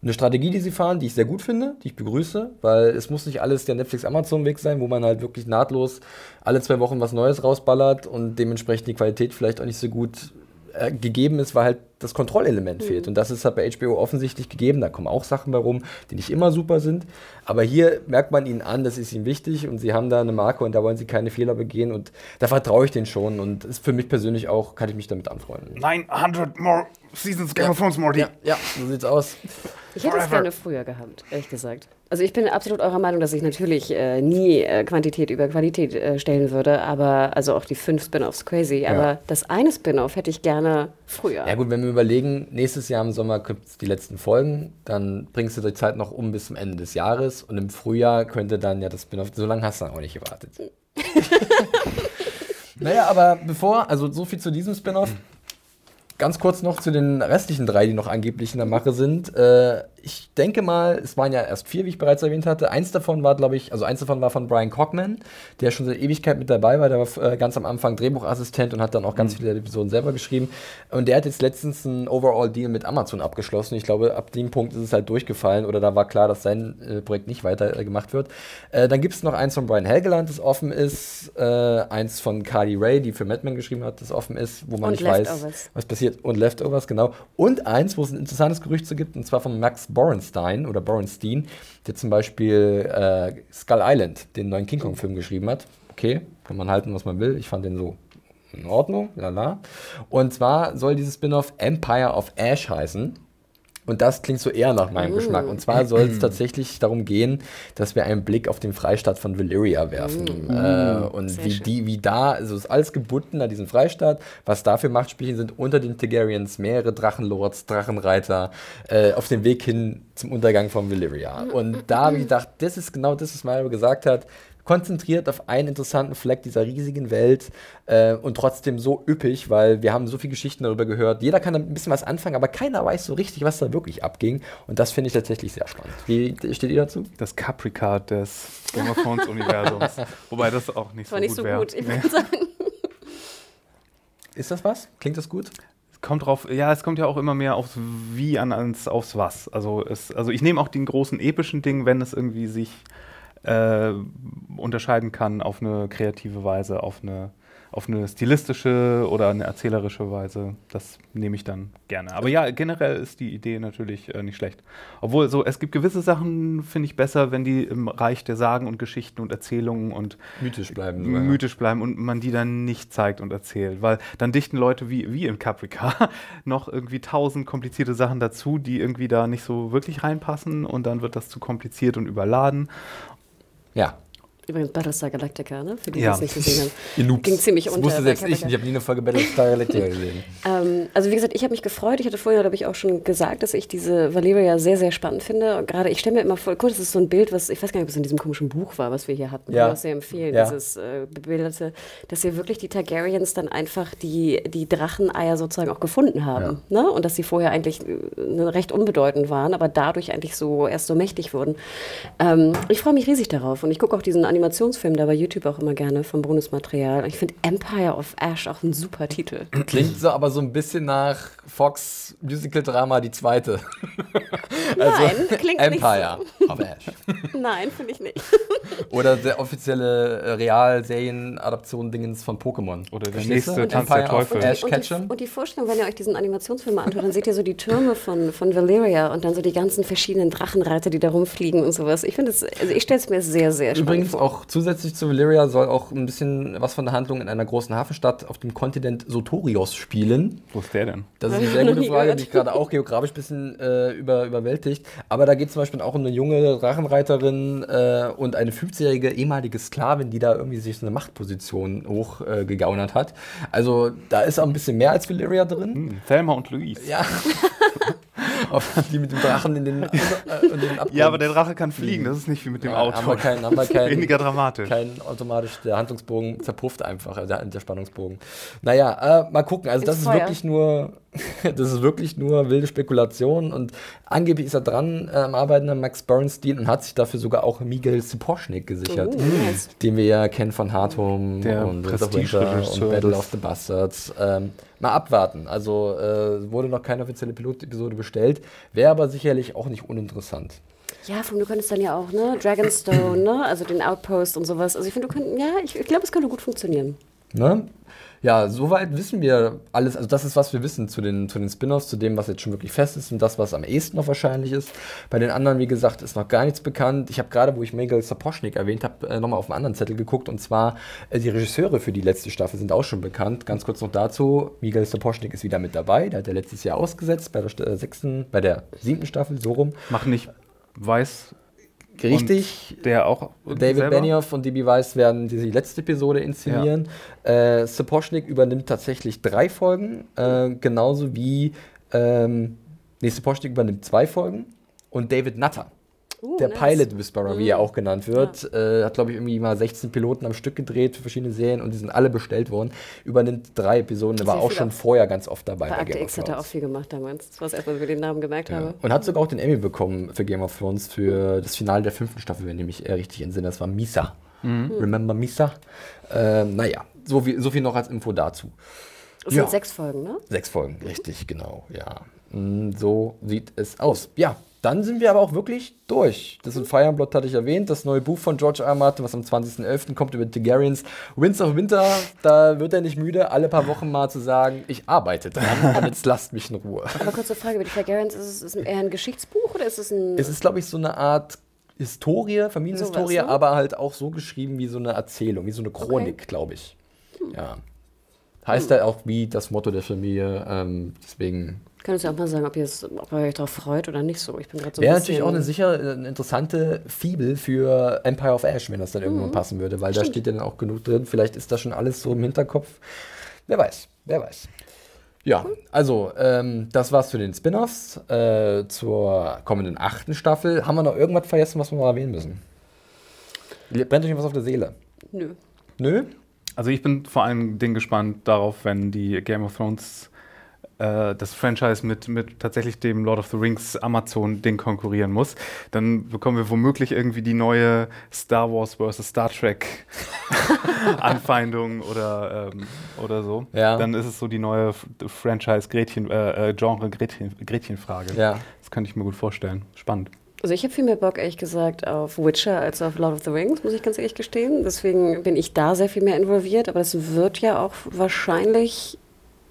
eine Strategie, die sie fahren, die ich sehr gut finde, die ich begrüße, weil es muss nicht alles der Netflix-Amazon-Weg sein, wo man halt wirklich nahtlos alle zwei Wochen was Neues rausballert und dementsprechend die Qualität vielleicht auch nicht so gut äh, gegeben ist, weil halt das Kontrollelement fehlt. Und das ist halt bei HBO offensichtlich gegeben. Da kommen auch Sachen bei rum, die nicht immer super sind. Aber hier merkt man ihnen an, das ist ihnen wichtig und sie haben da eine Marke und da wollen sie keine Fehler begehen und da vertraue ich denen schon und ist für mich persönlich auch, kann ich mich damit anfreunden. 900 more seasons Game of Thrones, Morty. Ja, ja, so sieht's aus. Ich hätte es gerne früher gehabt, ehrlich gesagt. Also ich bin absolut eurer Meinung, dass ich natürlich äh, nie äh, Quantität über Qualität äh, stellen würde, aber also auch die fünf Spin-offs crazy. Aber das eine Spin-off hätte ich gerne früher. Ja gut, wenn wir überlegen, nächstes Jahr im Sommer gibt es die letzten Folgen, dann bringst du die Zeit noch um bis zum Ende des Jahres und im Frühjahr könnte dann ja das Spin-off, so lange hast du dann auch nicht gewartet. naja, aber bevor, also so viel zu diesem Spin-off. Ganz kurz noch zu den restlichen drei, die noch angeblich in der Mache sind. Äh, ich denke mal, es waren ja erst vier, wie ich bereits erwähnt hatte. Eins davon war, glaube ich, also eins davon war von Brian Cockman, der schon seit Ewigkeit mit dabei war. Der war äh, ganz am Anfang Drehbuchassistent und hat dann auch ganz viele Episoden selber geschrieben. Und der hat jetzt letztens einen Overall-Deal mit Amazon abgeschlossen. Ich glaube, ab dem Punkt ist es halt durchgefallen oder da war klar, dass sein äh, Projekt nicht weiter äh, gemacht wird. Äh, dann gibt es noch eins von Brian Helgeland, das offen ist. Äh, eins von Carly Ray, die für Mad Men geschrieben hat, das offen ist, wo man Und nicht weiß, Leftovers. was passiert. Und Leftovers, genau. Und eins, wo es ein interessantes Gerücht zu gibt, und zwar von Max Borenstein oder Borenstein, der zum Beispiel äh, Skull Island, den neuen King Kong-Film geschrieben hat. Okay, kann man halten, was man will. Ich fand den so in Ordnung, lala. Und zwar soll dieses Spin-off Empire of Ash heißen. Und das klingt so eher nach meinem Mm. Geschmack. Und zwar soll es tatsächlich darum gehen, dass wir einen Blick auf den Freistaat von Valyria werfen. Äh, und Mm. Sehr wie, schön. die, wie da, also es ist alles gebunden an diesen Freistaat. Was da für Machtspielchen sind unter den Targaryens, mehrere Drachenlords, Drachenreiter, äh, auf dem Weg hin zum Untergang von Valyria. Und da habe ich gedacht, das ist genau das, was Mario gesagt hat. Konzentriert auf einen interessanten Fleck dieser riesigen Welt äh, und trotzdem so üppig, weil wir haben so viele Geschichten darüber gehört. Jeder kann damit ein bisschen was anfangen, aber keiner weiß so richtig, was da wirklich abging. Und das finde ich tatsächlich sehr spannend. Wie steht ihr dazu? Das Caprica des Game of Thrones Universums. Wobei das auch nicht Das war so nicht gut so wäre. gut. Ich Nee. würde sagen. Ist das was? Klingt das gut? Es kommt drauf, ja, es kommt ja auch immer mehr aufs Wie an als aufs Was. Also, es, also ich nehme auch den großen epischen Ding, wenn es irgendwie sich äh, unterscheiden kann auf eine kreative Weise, auf eine, auf eine stilistische oder eine erzählerische Weise. Das nehme ich dann gerne. Aber ja, generell ist die Idee natürlich äh, nicht schlecht. Obwohl so, es gibt gewisse Sachen, finde ich besser, wenn die im Reich der Sagen und Geschichten und Erzählungen und Mythisch bleiben. mythisch bleiben und man die dann nicht zeigt und erzählt. Weil dann dichten Leute wie, wie in Caprica noch irgendwie tausend komplizierte Sachen dazu, die irgendwie da nicht so wirklich reinpassen und dann wird das zu kompliziert und überladen. Ja. Übrigens Battlestar Galactica, ne? Für die, die Ja. es nicht gesehen haben. Ihr Noobs. Ging ziemlich das unter wusste selbst ich. Ich habe nie eine Folge Battlestar Galactica gesehen. Ähm, also wie gesagt, ich habe mich gefreut. Ich hatte vorher, glaube ich, auch schon gesagt, dass ich diese Valyria sehr, sehr spannend finde. Und Gerade, ich stelle mir immer vor, gut, das ist so ein Bild, was, ich weiß gar nicht, ob es in diesem komischen Buch war, was wir hier hatten. Ja. Was sehr empfehlen, Ja. dieses äh, bebilderte, dass hier wirklich die Targaryens dann einfach die, die Dracheneier sozusagen auch gefunden haben. Ne? Und dass sie vorher eigentlich äh, ne, recht unbedeutend waren, aber dadurch eigentlich so erst so mächtig wurden. Ähm, ich freue mich riesig darauf. Und ich gucke auch diesen Animationsfilm da bei YouTube auch immer gerne vom Bonusmaterial. Ich finde Empire of Ash auch ein super Titel. Klingt so aber so ein bisschen nach Fox Musical Drama die zweite. Nein, klingt nicht Empire of Ash. Nein, finde ich nicht. Oder der offizielle äh, Real-Serien-Adaption-Dingens von Pokémon. Oder der nächste? Tanz der Empire Teufel. Ash und, die, und die Vorstellung, wenn ihr euch diesen Animationsfilm mal anschaut, dann seht ihr so die Türme von, von Valyria und dann so die ganzen verschiedenen Drachenreiter, die da rumfliegen und sowas. Ich finde es, also ich stelle es mir sehr, sehr spannend Übrigens vor. Auch zusätzlich zu Valyria soll auch ein bisschen was von der Handlung in einer großen Hafenstadt auf dem Kontinent Sotorios spielen. Wo ist der denn? Das ist eine sehr gute Frage, die ich gerade auch geografisch ein bisschen äh, über, überwältigt. Aber da geht es zum Beispiel auch um eine junge Drachenreiterin äh, und eine 50-jährige ehemalige Sklavin, die da irgendwie sich so eine Machtposition hochgegaunert äh, hat. Also da ist auch ein bisschen mehr als Valyria drin. Hm, Thelma und Louise. Ja. Auf die mit dem Drachen in den, äh, in den Abgrund. Ja, aber der Drache kann fliegen, das ist nicht wie mit dem Ja, Auto. Haben wir keinen, haben wir keinen, Weniger dramatisch. kein automatisch, der Handlungsbogen zerpufft einfach, also der, der Spannungsbogen. Naja, äh, mal gucken. Also das ist Feuer. wirklich nur, das ist wirklich nur wilde Spekulation und angeblich ist er dran äh, am Arbeiten an Max Bernstein und hat sich dafür sogar auch Miguel Sipochnik gesichert. Uh, nice. Den wir ja kennen von Hard Home Der und Winter und Battle of the Bastards. Ähm, mal abwarten. Also äh, wurde noch keine offizielle Pilotepisode bestellt, wäre aber sicherlich auch nicht uninteressant. Ja, vom, du könntest dann ja auch, ne, Dragonstone, ne, also den Outpost und sowas. Also ich finde, du könntest, ja, ich, ich glaube, es könnte gut funktionieren. Ne? Ja, soweit wissen wir alles. Also, das ist, was wir wissen zu den, zu den Spin-offs, zu dem, was jetzt schon wirklich fest ist und das, was am ehesten noch wahrscheinlich ist. Bei den anderen, wie gesagt, ist noch gar nichts bekannt. Ich habe gerade, wo ich Miguel Sapochnik erwähnt habe, äh, nochmal auf einen anderen Zettel geguckt und zwar äh, die Regisseure für die letzte Staffel sind auch schon bekannt. Ganz kurz noch dazu: Miguel Sapochnik ist wieder mit dabei. Der hat ja letztes Jahr ausgesetzt bei der äh, sechsten, bei der siebten Staffel, so rum. Mach nicht weiß. Richtig. Und der auch. David selber? Benioff und DB Weiss werden die letzte Episode inszenieren. Äh, Sapochnik übernimmt tatsächlich drei Folgen, äh, genauso wie ähm, nee, Sapochnik übernimmt zwei Folgen und David Nutter. Uh, der nice. Pilot Whisperer, wie er auch genannt wird, äh, hat, glaube ich, irgendwie mal 16 Piloten am Stück gedreht für verschiedene Serien und die sind alle bestellt worden. Übernimmt drei Episoden, der war auch schon vorher ganz oft dabei Bei Akte Game of X hat er auch Thrones. viel gemacht damals. Das war das erste, als ich den Namen gemerkt Ja. habe. Und hat sogar auch den Emmy bekommen für Game of Thrones für das Finale der fünften Staffel, wenn ich mich äh, richtig entsinne. Das war Misa. Remember Misa? Ähm, naja, so viel, so viel noch als Info dazu. Es Ja. sind sechs Folgen, ne? Sechs Folgen, richtig, genau, ja. Mm, So sieht es aus. Ja, dann sind wir aber auch wirklich durch. Das ist Fire and Blood hatte ich erwähnt, das neue Buch von George R. Martin, was am 20.11. kommt über Targaryens. Winds of Winter, da wird er nicht müde, alle paar Wochen mal zu sagen, ich arbeite dran und jetzt lasst mich in Ruhe. Aber kurze Frage über die Targaryens. Ist es ist eher ein Geschichtsbuch oder ist es ein... Es ist, glaube ich, so eine Art Historie, Familienhistorie, Sowas, ne? aber halt auch so geschrieben wie so eine Erzählung, wie so eine Chronik, glaube ich. Ja. Heißt ja auch wie das Motto der Familie. Ähm, deswegen Könntest du auch mal sagen, ob ihr, es, ob ihr euch darauf freut oder nicht so? Ich bin gerade so Wäre natürlich auch eine sicher äh, eine interessante Fibel für Empire of Ash, wenn das dann irgendwann passen würde, weil da steht ja dann auch genug drin. Vielleicht ist da schon alles so im Hinterkopf. Wer weiß, wer weiß. Ja, also ähm, das war's für den Spin-offs. Äh, zur kommenden achten Staffel. Haben wir noch irgendwas vergessen, was wir mal erwähnen müssen? Brennt euch was auf der Seele? Nö. Nö? Also ich bin vor allen Dingen gespannt darauf, wenn die Game of Thrones äh, das Franchise mit, mit tatsächlich dem Lord of the Rings Amazon-Ding konkurrieren muss. Dann bekommen wir womöglich irgendwie die neue Star Wars vs. Star Trek Anfeindung oder, ähm, oder so. Ja. Dann ist es so die neue F- Franchise-Gretchen, äh, äh. Ja. Das könnte ich mir gut vorstellen. Spannend. Also ich habe viel mehr Bock, ehrlich gesagt, auf Witcher als auf Lord of the Rings, muss ich ganz ehrlich gestehen. Deswegen bin ich da sehr viel mehr involviert. Aber es wird ja auch wahrscheinlich,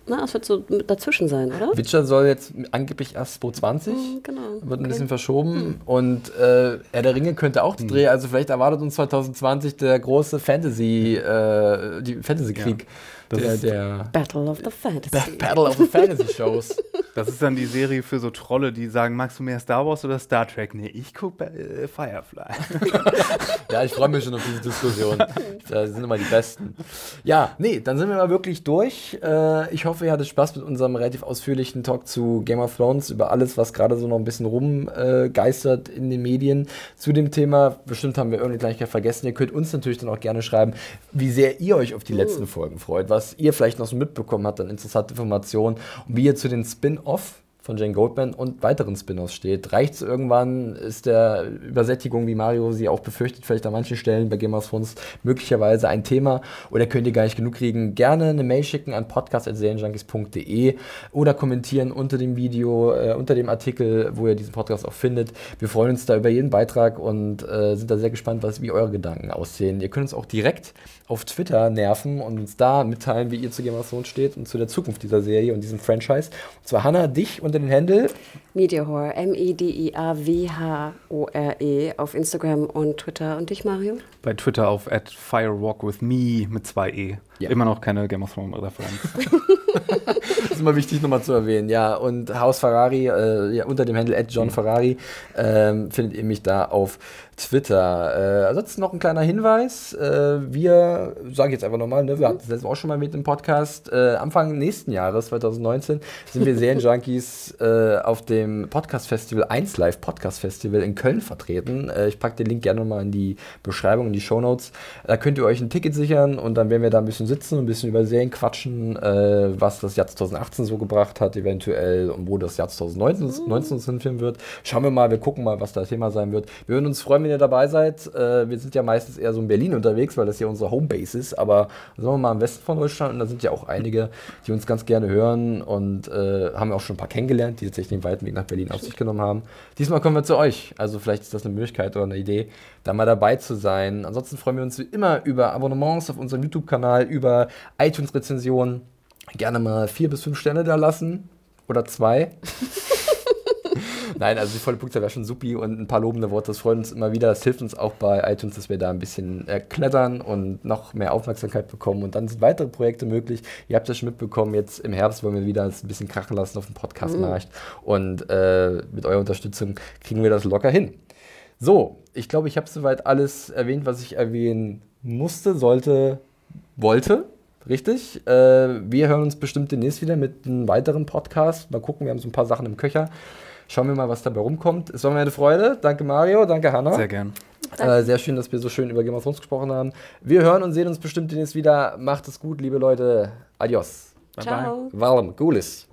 na, es wird so dazwischen sein, oder? Witcher soll jetzt angeblich erst 2020. Hm, Genau. Wird ein Okay. bisschen verschoben. Und äh, Herr der Ringe könnte auch Hm. der Dreh, also vielleicht erwartet uns 2020 der große Fantasy, äh, die Fantasy-Krieg. Das der, der Battle of the Fantasy. Ba- Battle of the Fantasy Shows. Das ist dann die Serie für so Trolle, die sagen, magst du mehr Star Wars oder Star Trek? Nee, ich gucke äh, Firefly. ja, ich freue mich schon auf diese Diskussion. Da sind immer die Besten. Ja, nee, dann sind wir mal wirklich durch. Äh, ich hoffe, ihr hattet Spaß mit unserem relativ ausführlichen Talk zu Game of Thrones über alles, was gerade so noch ein bisschen rumgeistert äh, in den Medien zu dem Thema. Bestimmt haben wir irgendeine Kleinigkeit vergessen. Ihr könnt uns natürlich dann auch gerne schreiben, wie sehr ihr euch auf die letzten Folgen freut, was ihr vielleicht noch so mitbekommen habt an interessante Informationen und wie ihr zu den Spin-off von Jane Goldman und weiteren Spin-offs steht. Reicht es irgendwann? Ist der Übersättigung, wie Mario sie auch befürchtet, vielleicht an manchen Stellen bei Game of Thrones möglicherweise ein Thema? Oder könnt ihr gar nicht genug kriegen? Gerne eine Mail schicken an podcast.serienjunkies.de oder kommentieren unter dem Video, äh, unter dem Artikel, wo ihr diesen Podcast auch findet. Wir freuen uns da über jeden Beitrag und äh, sind da sehr gespannt, was, wie eure Gedanken aussehen. Ihr könnt uns auch direkt auf Twitter nerven und uns da mitteilen, wie ihr zu Game of Thrones steht und zu der Zukunft dieser Serie und diesem Franchise. Und zwar Hannah, dich unter den Händel. Media Horror, M-E-D-I-A-W-H-O-R-E auf Instagram und Twitter. Und dich, Mario? Bei Twitter auf at firewalkwithme mit zwei E. Ja. Immer noch keine Game of Thrones Referenz. Das ist immer wichtig nochmal zu erwähnen. Ja, und Haus Ferrari, äh, ja, unter dem Handle John Ferrari, ähm, findet ihr mich da auf Twitter. Äh, ansonsten noch ein kleiner Hinweis. Äh, wir, sage ich jetzt einfach nochmal, ne, wir hatten es letztes Mal auch schon mal mit dem Podcast. Äh, Anfang nächsten Jahres, 2019, sind wir Serienjunkies äh, auf dem Podcast Festival, 1 Live Podcast Festival in Köln vertreten. Äh, ich packe den Link gerne nochmal in die Beschreibung, in die Shownotes. Da könnt ihr euch ein Ticket sichern und dann werden wir da ein bisschen sitzen, ein bisschen über Serien quatschen, äh, was das Jahr 2018 so gebracht hat, eventuell und wo das Jahr 2019 19 uns hinführen wird. Schauen wir mal, wir gucken mal, was das Thema sein wird. Wir würden uns freuen, wenn ihr dabei seid. Äh, wir sind ja meistens eher so in Berlin unterwegs, weil das ja unsere Homebase ist, aber sagen wir mal im Westen von Deutschland und da sind ja auch einige, die uns ganz gerne hören und äh, haben auch schon ein paar kennengelernt, die tatsächlich den weiten Weg nach Berlin auf sich genommen haben. Diesmal kommen wir zu euch. Also vielleicht ist das eine Möglichkeit oder eine Idee, da mal dabei zu sein. Ansonsten freuen wir uns wie immer über Abonnements auf unserem YouTube-Kanal, über iTunes-Rezensionen. Gerne mal vier bis fünf Sterne da lassen. Oder zwei. Nein, also die volle Punktzahl wäre schon supi und ein paar lobende Worte, das freut uns immer wieder. Das hilft uns auch bei iTunes, dass wir da ein bisschen äh, klettern und noch mehr Aufmerksamkeit bekommen. Und dann sind weitere Projekte möglich. Ihr habt das schon mitbekommen, jetzt im Herbst wollen wir wieder ein bisschen krachen lassen auf dem Podcast-Markt. Und äh, mit eurer Unterstützung kriegen wir das locker hin. So, ich glaube, ich habe soweit alles erwähnt, was ich erwähnen musste, sollte, wollte. Richtig. Äh, wir hören uns bestimmt demnächst wieder mit einem weiteren Podcast. Mal gucken, wir haben so ein paar Sachen im Köcher. Schauen wir mal, was dabei rumkommt. Es war mir eine Freude. Danke Mario, danke Hanna. Sehr gern. Äh, sehr schön, dass wir so schön über Game of Thrones gesprochen haben. Wir hören und sehen uns bestimmt demnächst wieder. Macht es gut, liebe Leute. Adios. Bye Ciao. Warm, Gulis.